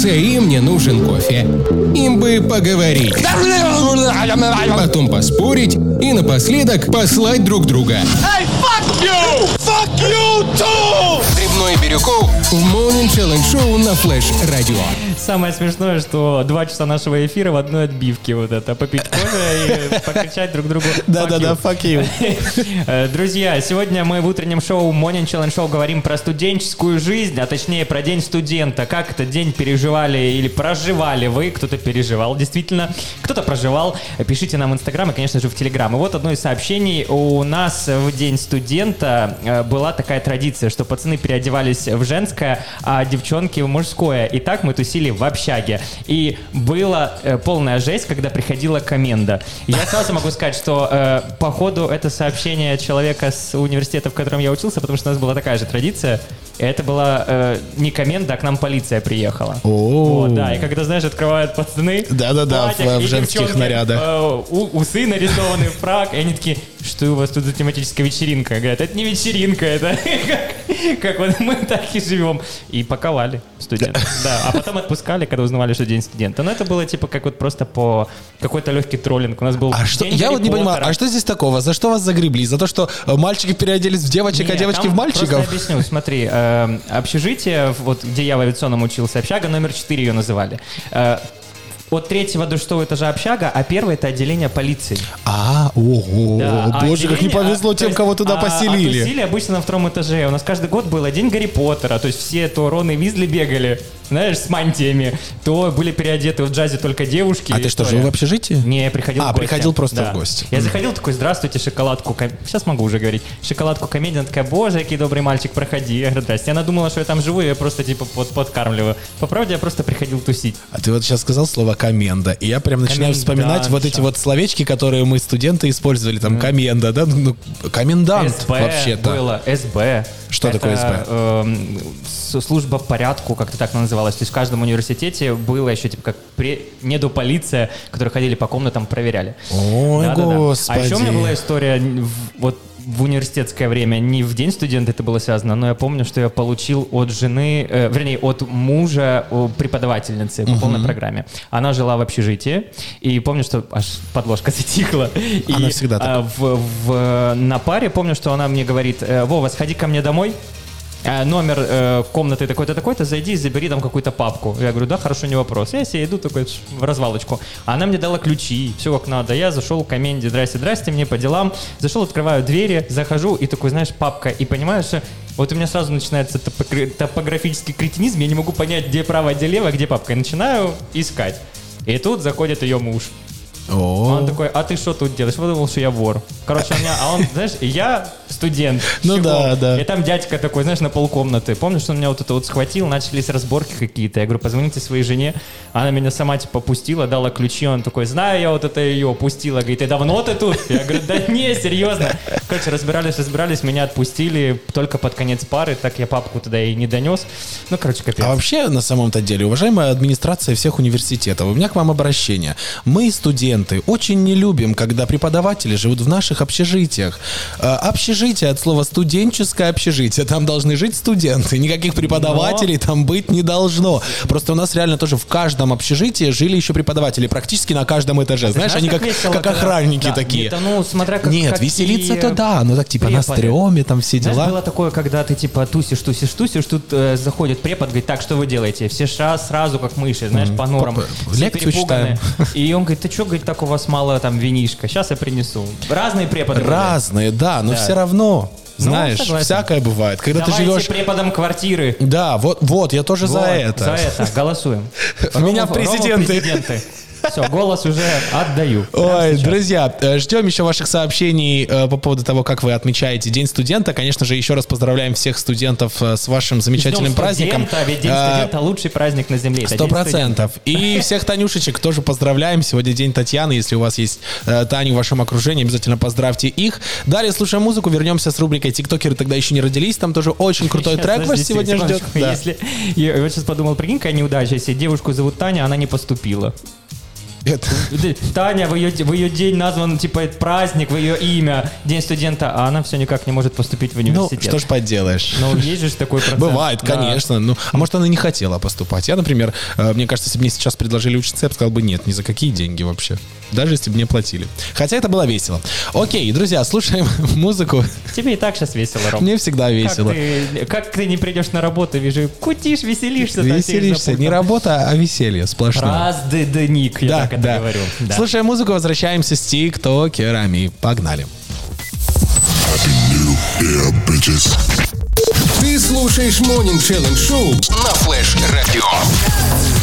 проснуться, и мне нужен кофе. Им бы поговорить. Потом поспорить и напоследок послать друг друга. Hey, fuck you! Fuck you too! Грибной Бирюков В Morning Challenge Show на Флэш Радио. Самое смешное, что два часа нашего эфира в одной отбивке вот это. Попить кофе и покричать друг другу [LAUGHS] Да-да-да, fuck you. [LAUGHS] Э, Друзья, сегодня мы в утреннем шоу Morning Challenge Show говорим про студенческую жизнь, а точнее про день студента. Как этот день переживали или проживали вы? Кто-то переживал, действительно. Кто-то проживал. Пишите нам в Инстаграм и, конечно же, в Телеграм. И вот одно из сообщений. У нас в день студента э, была такая традиция, что пацаны переодевались в женское, а девчонки в мужское. И так мы тусили в общаге. И была э, полная жесть, когда приходила коменда. Я сразу могу сказать, что э, по ходу это сообщение человека с университета, в котором я учился, потому что у нас была такая же традиция. Это была э, не коменда, а к нам полиция приехала. О. Вот, да, и когда, знаешь, открывают пацаны Да-да-да, в- в женских девчонки, нарядах. э, у- усы нарисованы фраг, и они такие, что у вас тут за тематическая вечеринка? Говорят, это не вечеринка, это [LAUGHS] как, вот мы так и живем. И паковали студентов. Да, а потом отпускали, когда узнавали, что день студента. Но это было типа как вот просто по какой-то легкий троллинг. У нас был А что, я вот не понимаю, а что здесь такого? За что вас загребли? За то, что э, мальчики переоделись в девочек, а девочки в мальчиков? Просто объясню, смотри, э, общежитие, вот где я в авиационном учился, общага номер 4 ее называли. От третьего до шестого этажа общага, а первое это отделение полиции. А, ого, Да, а боже, как не повезло а, то тем, есть, кого туда а, поселили. А тусили обычно на втором этаже. У нас каждый год было День Гарри Поттера, то есть все то Рон и Визли бегали, знаешь, с мантиями, то были переодеты в джазе только девушки. А ты что, жил в общежитии? Не, я приходил А, приходил просто Да. в гости. Я заходил такой, здравствуйте, шоколадку. ком- Сейчас могу уже говорить. Шоколадку комедия. Такая, боже, какой добрый мальчик, проходи. Я говорю, здрасте. Она думала, что я там живу, и я просто типа под, подкармливаю. По правде, я просто приходил тусить. А ты вот сейчас сказал слово коменда, и я прям начинаю вспоминать вот эти вот словечки, которые мы студенты использовали, там коменда, да, ну, комендант СБ вообще-то. было, СБ. Что Это, такое СБ? с- служба порядку, как-то так она называлась. То есть в каждом университете было еще типа как пре- недополиция, которые ходили по комнатам, проверяли. Ой, Да-да-да. господи. А еще у меня была история вот в университетское время, не в день студента это было связано, но я помню, что я получил от жены, э, вернее, от мужа преподавательницы по Мгм. полной программе. Она жила в общежитии, и помню, что аж подложка [LAUGHS] затихла. И, Она всегда так. а, в, в- на паре помню, что она мне говорит, «Э, Вова, сходи ко мне домой, э, номер э, комнаты такой-то, такой-то, зайди и забери там какую-то папку. Я говорю, да, хорошо, не вопрос. Я себе иду такой в развалочку. Она мне дала ключи, все как надо. Я зашел к коменде, здрасте, здрасте, мне по делам. Зашел, открываю двери, захожу, и такой, знаешь, папка. И понимаешь, что вот у меня сразу начинается топографический кретинизм, я не могу понять, где право, где лево, где папка. И начинаю искать. И тут заходит ее муж. Он такой, а ты что тут делаешь? Подумал, что я вор. Короче, у меня, а он, знаешь, я студент. Ну Чего? да, да. И там дядька такой, знаешь, на полкомнаты. Помнишь, он меня вот это вот схватил, начались разборки какие-то. Я говорю, позвоните своей жене. Она меня сама типа пустила, дала ключи. Он такой, знаю я вот это ее пустила. Говорит, и давно ты тут? Я говорю, да не, серьезно. Короче, разбирались, разбирались, меня отпустили только под конец пары. Так я папку туда и не донес. Ну, короче, капец. А вообще, на самом-то деле, уважаемая администрация всех университетов, у меня к вам обращение. Мы, студенты, очень не любим, когда преподаватели живут в наших общежитиях. Э, Общежитие от слова студенческое общежитие. Там должны жить студенты. Никаких преподавателей там быть не должно. Просто у нас реально тоже в каждом общежитии жили еще преподаватели. Практически на каждом этаже. Ты Знаешь, они как, весело, как охранники Да, такие. нет, ну, смотря как- Нет, какие веселиться-то да. Ну так типа на преподы. стреме, там все Знаешь, дела. было такое, когда ты типа тусишь, тусишь, тусишь, тут э, заходит препод, говорит, так, что вы делаете? Все ша- сразу как мыши, знаешь, по норам. Все лекцию читаем. И он говорит, ты что, говорит, так у вас мало там винишка? Сейчас я принесу. Разные преподы. были. Разные, да, но Да. все равно. Ну, Знаешь, согласен. всякое бывает. Когда Давайте ты живешь... преподам квартиры. Да, вот, вот, я тоже за Вот, это. За это. Голосуем. [LAUGHS] Меня Рома- президенты. Президенты. Все, голос уже отдаю. Ой, друзья, э, ждем еще ваших сообщений э, по поводу того, как вы отмечаете День студента. Конечно же, еще раз поздравляем всех студентов э, с вашим замечательным праздником. ведь День студента лучший праздник на земле. Сто процентов. И [LAUGHS] всех Танюшечек тоже поздравляем. Сегодня день Татьяны. Если у вас есть Таня в вашем окружении, обязательно поздравьте их. Далее слушаем музыку. Вернемся с рубрикой «Тиктокеры тогда еще не родились». Там тоже очень крутой Сейчас, трек вас подожди, сегодня ждет. Да. Если, я вот сейчас подумал, прикинь, какая неудача, если девушку зовут Таня, она не поступила. Это... Таня, в ее, в ее день назван, типа, праздник, в ее имя, День студента, а она все никак не может поступить в Ну, университет. что ж поделаешь. Ну, есть же такой процент. Бывает, Да. конечно. Ну, а может, она не хотела поступать. Я, например, э, мне кажется, если бы мне сейчас предложили учиться, я бы сказал бы нет, ни за какие деньги вообще. Даже если бы мне платили. Хотя это было весело. Окей, друзья, слушаем [LAUGHS] музыку. Тебе и так сейчас весело, Ром. Мне всегда весело. Как ты, как ты не придешь на работу, вижу, кутишь, веселишься. Веселишься. Не работа, а веселье сплошное. Раздыдник, я Да, так это да. говорю. Да. Слушаем музыку, возвращаемся с тиктокерами. Погнали. Ты слушаешь Morning Challenge Show На Флэш Радио.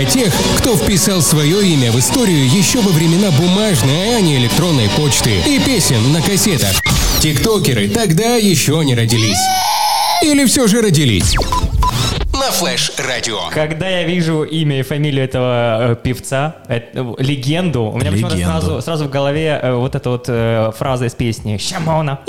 для тех, кто вписал свое имя в историю еще во времена бумажной, а не электронной почты и песен на кассетах. Тиктокеры тогда еще не родились. Или все же родились. На Флэш Радио. Когда я вижу имя и фамилию этого э, певца, э, легенду, у меня почему-то Легенду. сразу, сразу в голове э, вот эта вот э, фраза из песни «Шамона». [LAUGHS]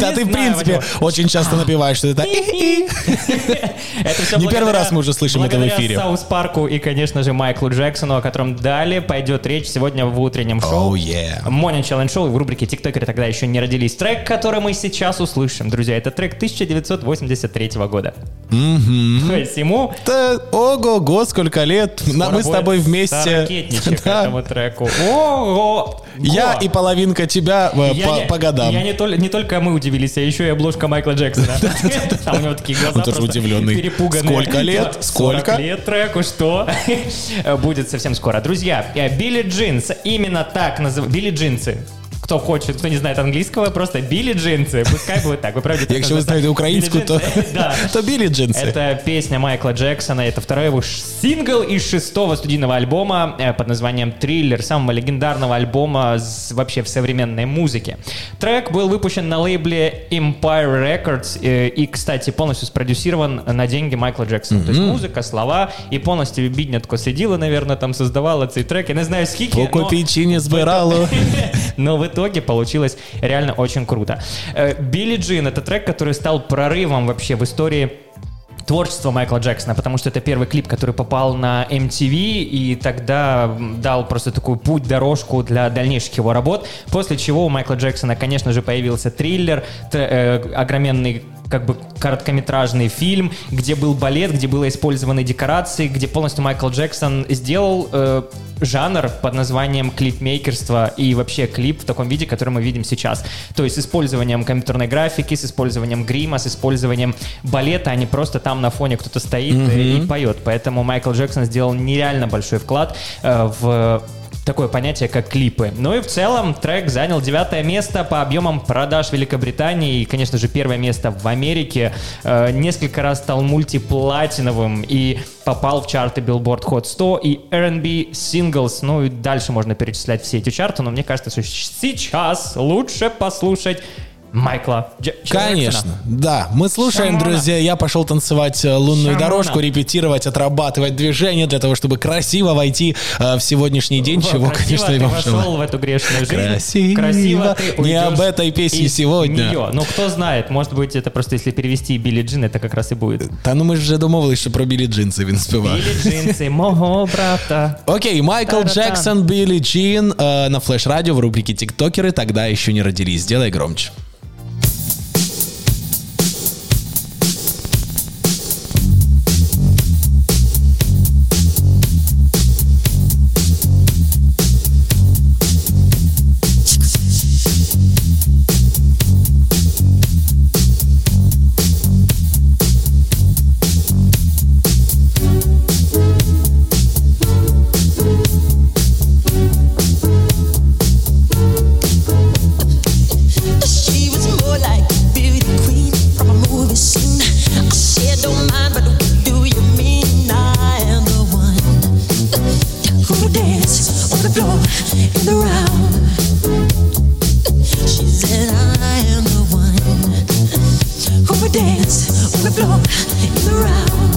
Да ты, в принципе, очень часто напиваешь, что это... [LAUGHS] [LAUGHS] Это все Не первый раз мы уже слышим это в эфире. Саус Парку и, конечно же, Майклу Джексону, о котором далее пойдет речь сегодня в утреннем шоу. Oh, yeah. Morning Challenge Show в рубрике «Тиктокеры» тогда еще не родились. Трек, который мы сейчас услышим, друзья, это трек 1983 года. То есть ему ого-го, сколько лет. Мы с тобой вместе. Да. этому треку. Ого! Я и половинка тебя э, по годам. Я не, тол- не только мы удивились, а еще и обложка Майкла Джексона. Там у него такие глаза Он тоже удивленный. перепуганные. Сколько лет? Сколько? 40 лет треку, что? [LAUGHS] Будет совсем скоро. Друзья, э, Билли Джинс, именно так называют. Билли Джинсы Кто хочет, кто не знает английского, просто Билли Джинсы. Пускай будет так. Вы правда так Якщо ви называете. знаєте українську, то, Билли [LAUGHS] Джинсы. Да. [LAUGHS] то білі джинси. Это песня Майкла Джексона. Это второй его ш- сингл из шестого студийного альбома э, под названием «Триллер», самого легендарного альбома с- вообще в современной музыке. Трек был выпущен на лейбле Empire Records э, и, кстати, полностью спродюсирован на деньги Майкла Джексона. То есть музыка, слова и полностью біднятко сиділа, наверное, там создавала цей трек. Я не знаю, скільки, По но- копійчині збирало. но в итоге получилось реально очень круто. Э, Билли Джин — это трек, который стал прорывом вообще в истории творчества Майкла Джексона, потому что это первый клип, который попал на MTV и тогда дал просто такую путь-дорожку для дальнейших его работ, после чего у Майкла Джексона, конечно же, появился триллер, тр- э, огроменный как бы короткометражный фильм, где был балет, где были использованы декорации, где полностью Майкл Джексон сделал э, жанр под названием клипмейкерство и вообще клип в таком виде, который мы видим сейчас. То есть с использованием компьютерной графики, с использованием грима, с использованием балета, а не просто там на фоне кто-то стоит э, и поет. Поэтому Майкл Джексон сделал нереально большой вклад э, в такое понятие, как клипы. Ну и в целом трек занял девятое место по объемам продаж Великобритании и, конечно же, первое место в Америке. Э, несколько раз стал мультиплатиновым и попал в чарты Billboard Hot 100 и R&B Singles. Ну и дальше можно перечислять все эти чарты, но мне кажется, что сейчас лучше послушать Майкла Дж- Джексона. Конечно, да. Мы слушаем, Шамона. друзья. Я пошел танцевать э, лунную Шамона. дорожку, репетировать, отрабатывать движения для того, чтобы красиво войти э, в сегодняшний день, Во, чего, красиво конечно, и ты вам вошел желаю. в эту грешную жизнь. Красиво. Красиво ты Не уйдешь об этой песне из сегодня. Нее. Ну, кто знает, может быть, это просто если перевести Билли Джин, это как раз и будет. Та ну ми ж вже домовились, що про білі джинси він співав. Билли Джинсы, мого брата. Окей, Майкл Та-да-та. Джексон, Билли Джин э, на Флэш Радио в рубрике «Тиктокеры» тогда еще не родились. Сделай громче. On the floor in the round? She said, I am the one who would dance on the floor in the round.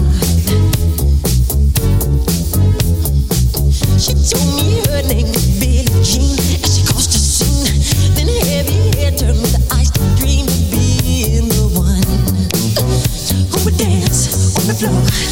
She told me her name was Billie Jean, and she caused a scene. Then heavy hair turned with the ice to dream of being the one who would dance on the floor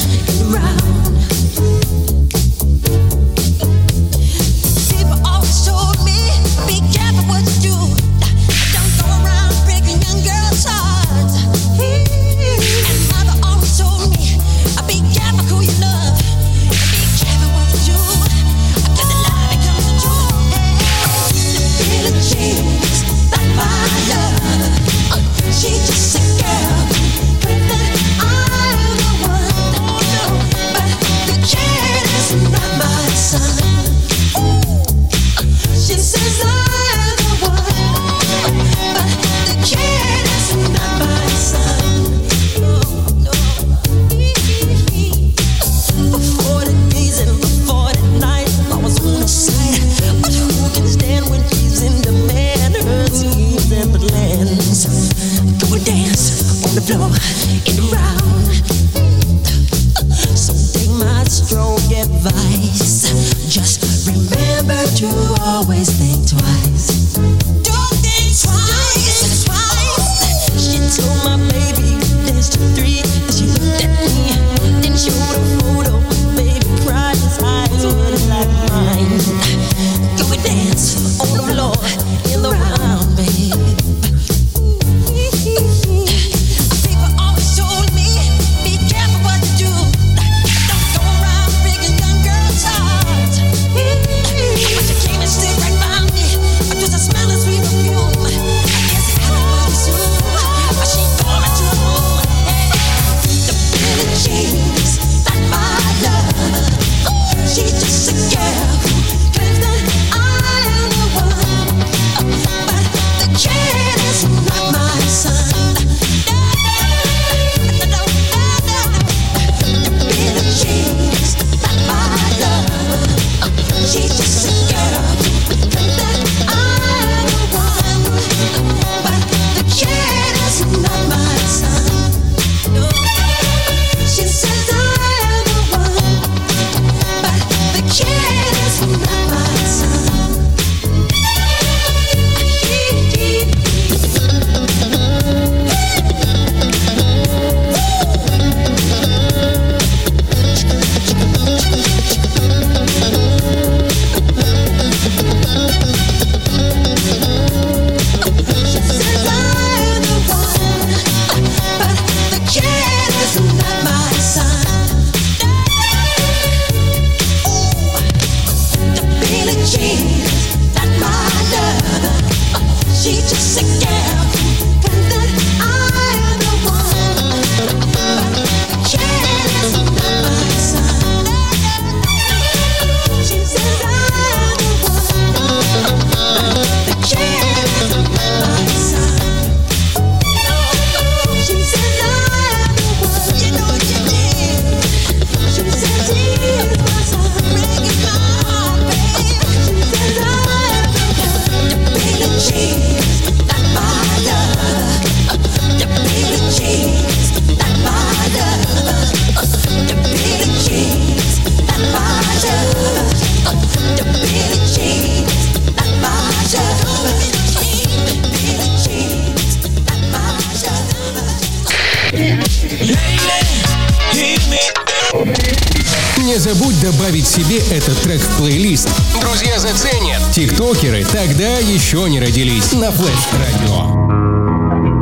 забудь добавить себе этот трек в плейлист. Друзья заценят. Тиктокеры тогда еще не родились на Флэш Радио.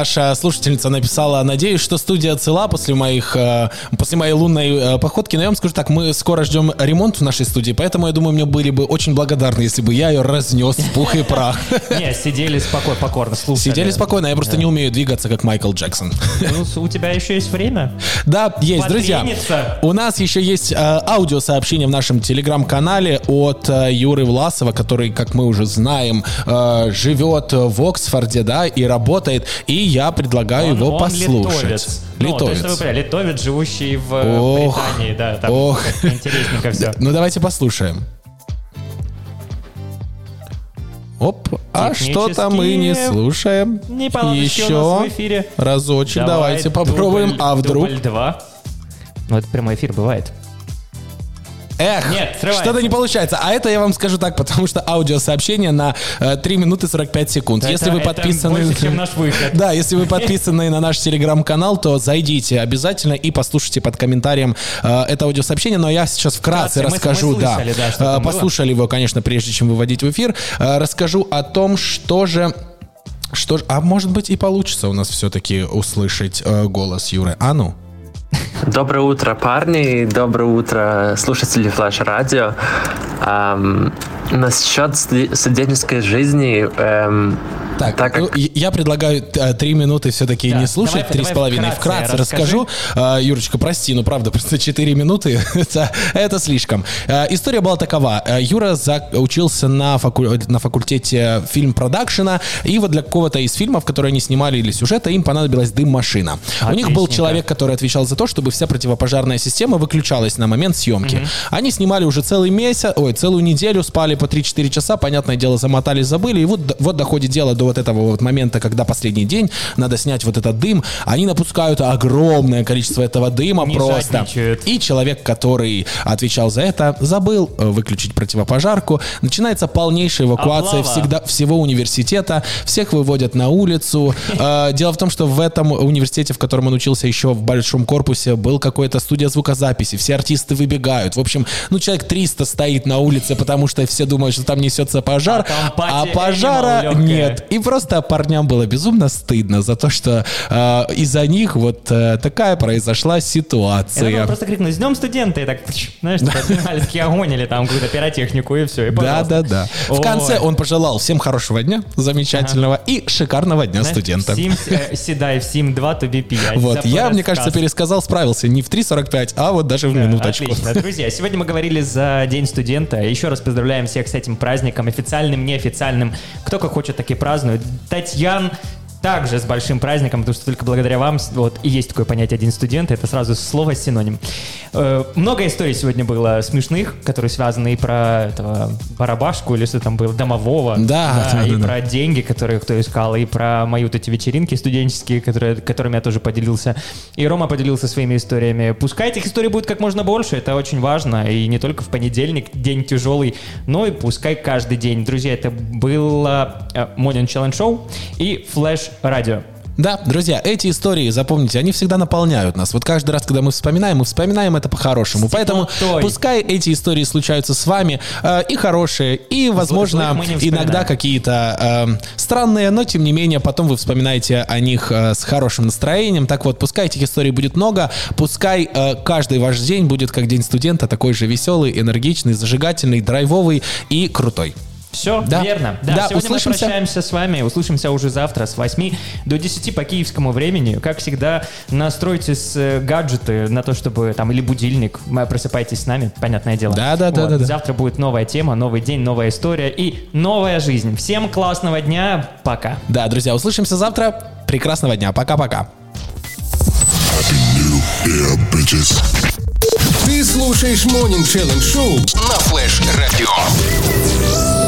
Наша слушательница, написала, надеюсь, что студия цела после моих, э, после моей лунной э, походки. Но я вам скажу так, мы скоро ждем ремонт в нашей студии, поэтому я думаю, мне были бы очень благодарны, если бы я ее разнес в пух и прах. [LAUGHS] Не, сидели спокойно, покорно, слушали. Сидели спокойно, я просто не умею двигаться, как Майкл Джексон. Ну, у тебя еще есть время? Да, есть, друзья. Потрениться. У нас еще есть э, аудиосообщение в нашем телеграм-канале от э, Юры Власова, который, как мы уже знаем, э, живет в Оксфорде, да, и работает. И я предлагаю Он- его он послушать. литовец. Ну, то есть, вы поняли, литовец, живущий в э, Ох, Британии, да, там ох. интересненько все. Ну давайте послушаем. Оп, а что там мы не слушаем? у Еще в эфире. разочек, Давай, давайте попробуем. дубль- а вдруг? Дубль два. Ну, это прямой эфир бывает. Эх, Нет, что-то не получается. А это я вам скажу так, потому что аудиосообщение на э, 3 минуты 45 секунд. Это- если вы подписаны... больше, чем наш выход. Да, если вы подписаны на наш телеграм-канал, то зайдите обязательно и послушайте под комментарием э, это аудиосообщение. Но я сейчас вкратце Вкратце, мы- мы расскажу, да. Э, было. Послушали его, конечно, прежде чем выводить в эфир. Э, Расскажу о том, что же... Что ж, а может быть и получится у нас все-таки услышать э, голос Юры. А ну? Доброе утро, парни. Доброе утро, слушатели Флэш Радио. Ам, насчет ст- студенческой жизни... эм, Так, ну, я- я предлагаю э, три минуты все-таки не слушать, три с половиной. вкратце Вкратце расскажу. Э, Юрочка, прости, ну правда, [LAUGHS] просто четыре минуты, это, это слишком. Э, История была такова. Э, Юра за- учился на, факу- на факультете фильм-продакшена, и вот для какого-то из фильмов, которые они снимали или сюжета, им понадобилась дым-машина. У них был человек, который отвечал за то, чтобы вся противопожарная система выключалась на момент съемки. Мгм. Они снимали уже целый месяц, ой, целую неделю, спали по 3-4 часа, понятное дело, замотали, забыли. И вот, вот доходит дело до вот этого вот момента, когда последний день, надо снять вот этот дым. Они напускают огромное количество этого дыма Не просто. жадничают. И человек, который отвечал за это, забыл э, выключить противопожарку. Начинается полнейшая эвакуация Облава. всегда, всего университета. Всех выводят на улицу. [LAUGHS] Э, Дело в том, что в этом университете, в котором он учился еще в большом корпусе, был какой-то студия звукозаписи. Все артисты выбегают. В общем, ну человек 300 стоит на улице, потому что все думают, что там несется пожар, а, пати пожара нет. И просто парням было безумно стыдно за то, что э, из-за них вот э, такая произошла Я ситуация. надо просто крикнуть, с днем студента, и так, знаешь, типа, [LAUGHS] сигнальские огонь или там какую-то пиротехнику, и все, и Да, да, да. В конце он пожелал всем хорошего дня, замечательного и шикарного дня студента. Э, седай в Сим 2 to be пять. Вот, я, мне кажется, пересказал, справился не в 3.45, а вот даже в минуточку. Отлично. [LAUGHS] Друзья, сегодня мы говорили за День студента. Еще раз поздравляем всех с этим праздником, официальным, неофициальным. Кто как хочет, так и празднует. Татьян также с большим праздником, потому что только благодаря вам вот и есть такое понятие «один студент», это сразу слово синоним. Э, много историй сегодня было смешных, которые связаны и про этого барабашку, или что там было, домового. Да, да, и да, да. про деньги, которые кто искал, и про мои вот эти вечеринки студенческие, которые, которыми я тоже поделился. И Рома поделился своими историями. Пускай этих историй будет как можно больше, это очень важно. И не только в понедельник, день тяжелый, но и пускай каждый день. Друзья, это было э, Morning Challenge Show и Flash Radio. Да, друзья, эти истории, запомните, они всегда наполняют нас. Вот каждый раз, когда мы вспоминаем, мы вспоминаем это по-хорошему. Поэтому теплотой. пускай эти истории случаются с вами, э, и хорошие, и, возможно, иногда какие-то э, странные, но тем не менее, потом вы вспоминаете о них э, с хорошим настроением. Так вот, пускай этих историй будет много, пускай э, каждый ваш день будет как день студента, такой же веселый, энергичный, зажигательный, драйвовый и крутой. Все, Да. верно. Да, Да, сегодня услышимся. мы прощаемся с вами. Услышимся уже завтра с 8 до 10 по киевскому времени. Как всегда, настройте с э, гаджеты на то, чтобы там или будильник. Просыпайтесь с нами, понятное дело. Да, да, да, Вот. да, да. Завтра будет новая тема, новый день, новая история и новая жизнь. Всем классного дня. Пока. Да, друзья, услышимся завтра. Прекрасного дня. Пока-пока. Ты слушаешь Morning Challenge Show на Флэш Радио.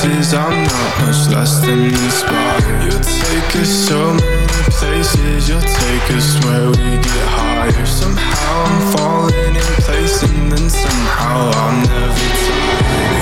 places I'm not much less than the spot You take us so many places You take us where we get higher. Somehow I'm falling in place And then somehow I'll never tired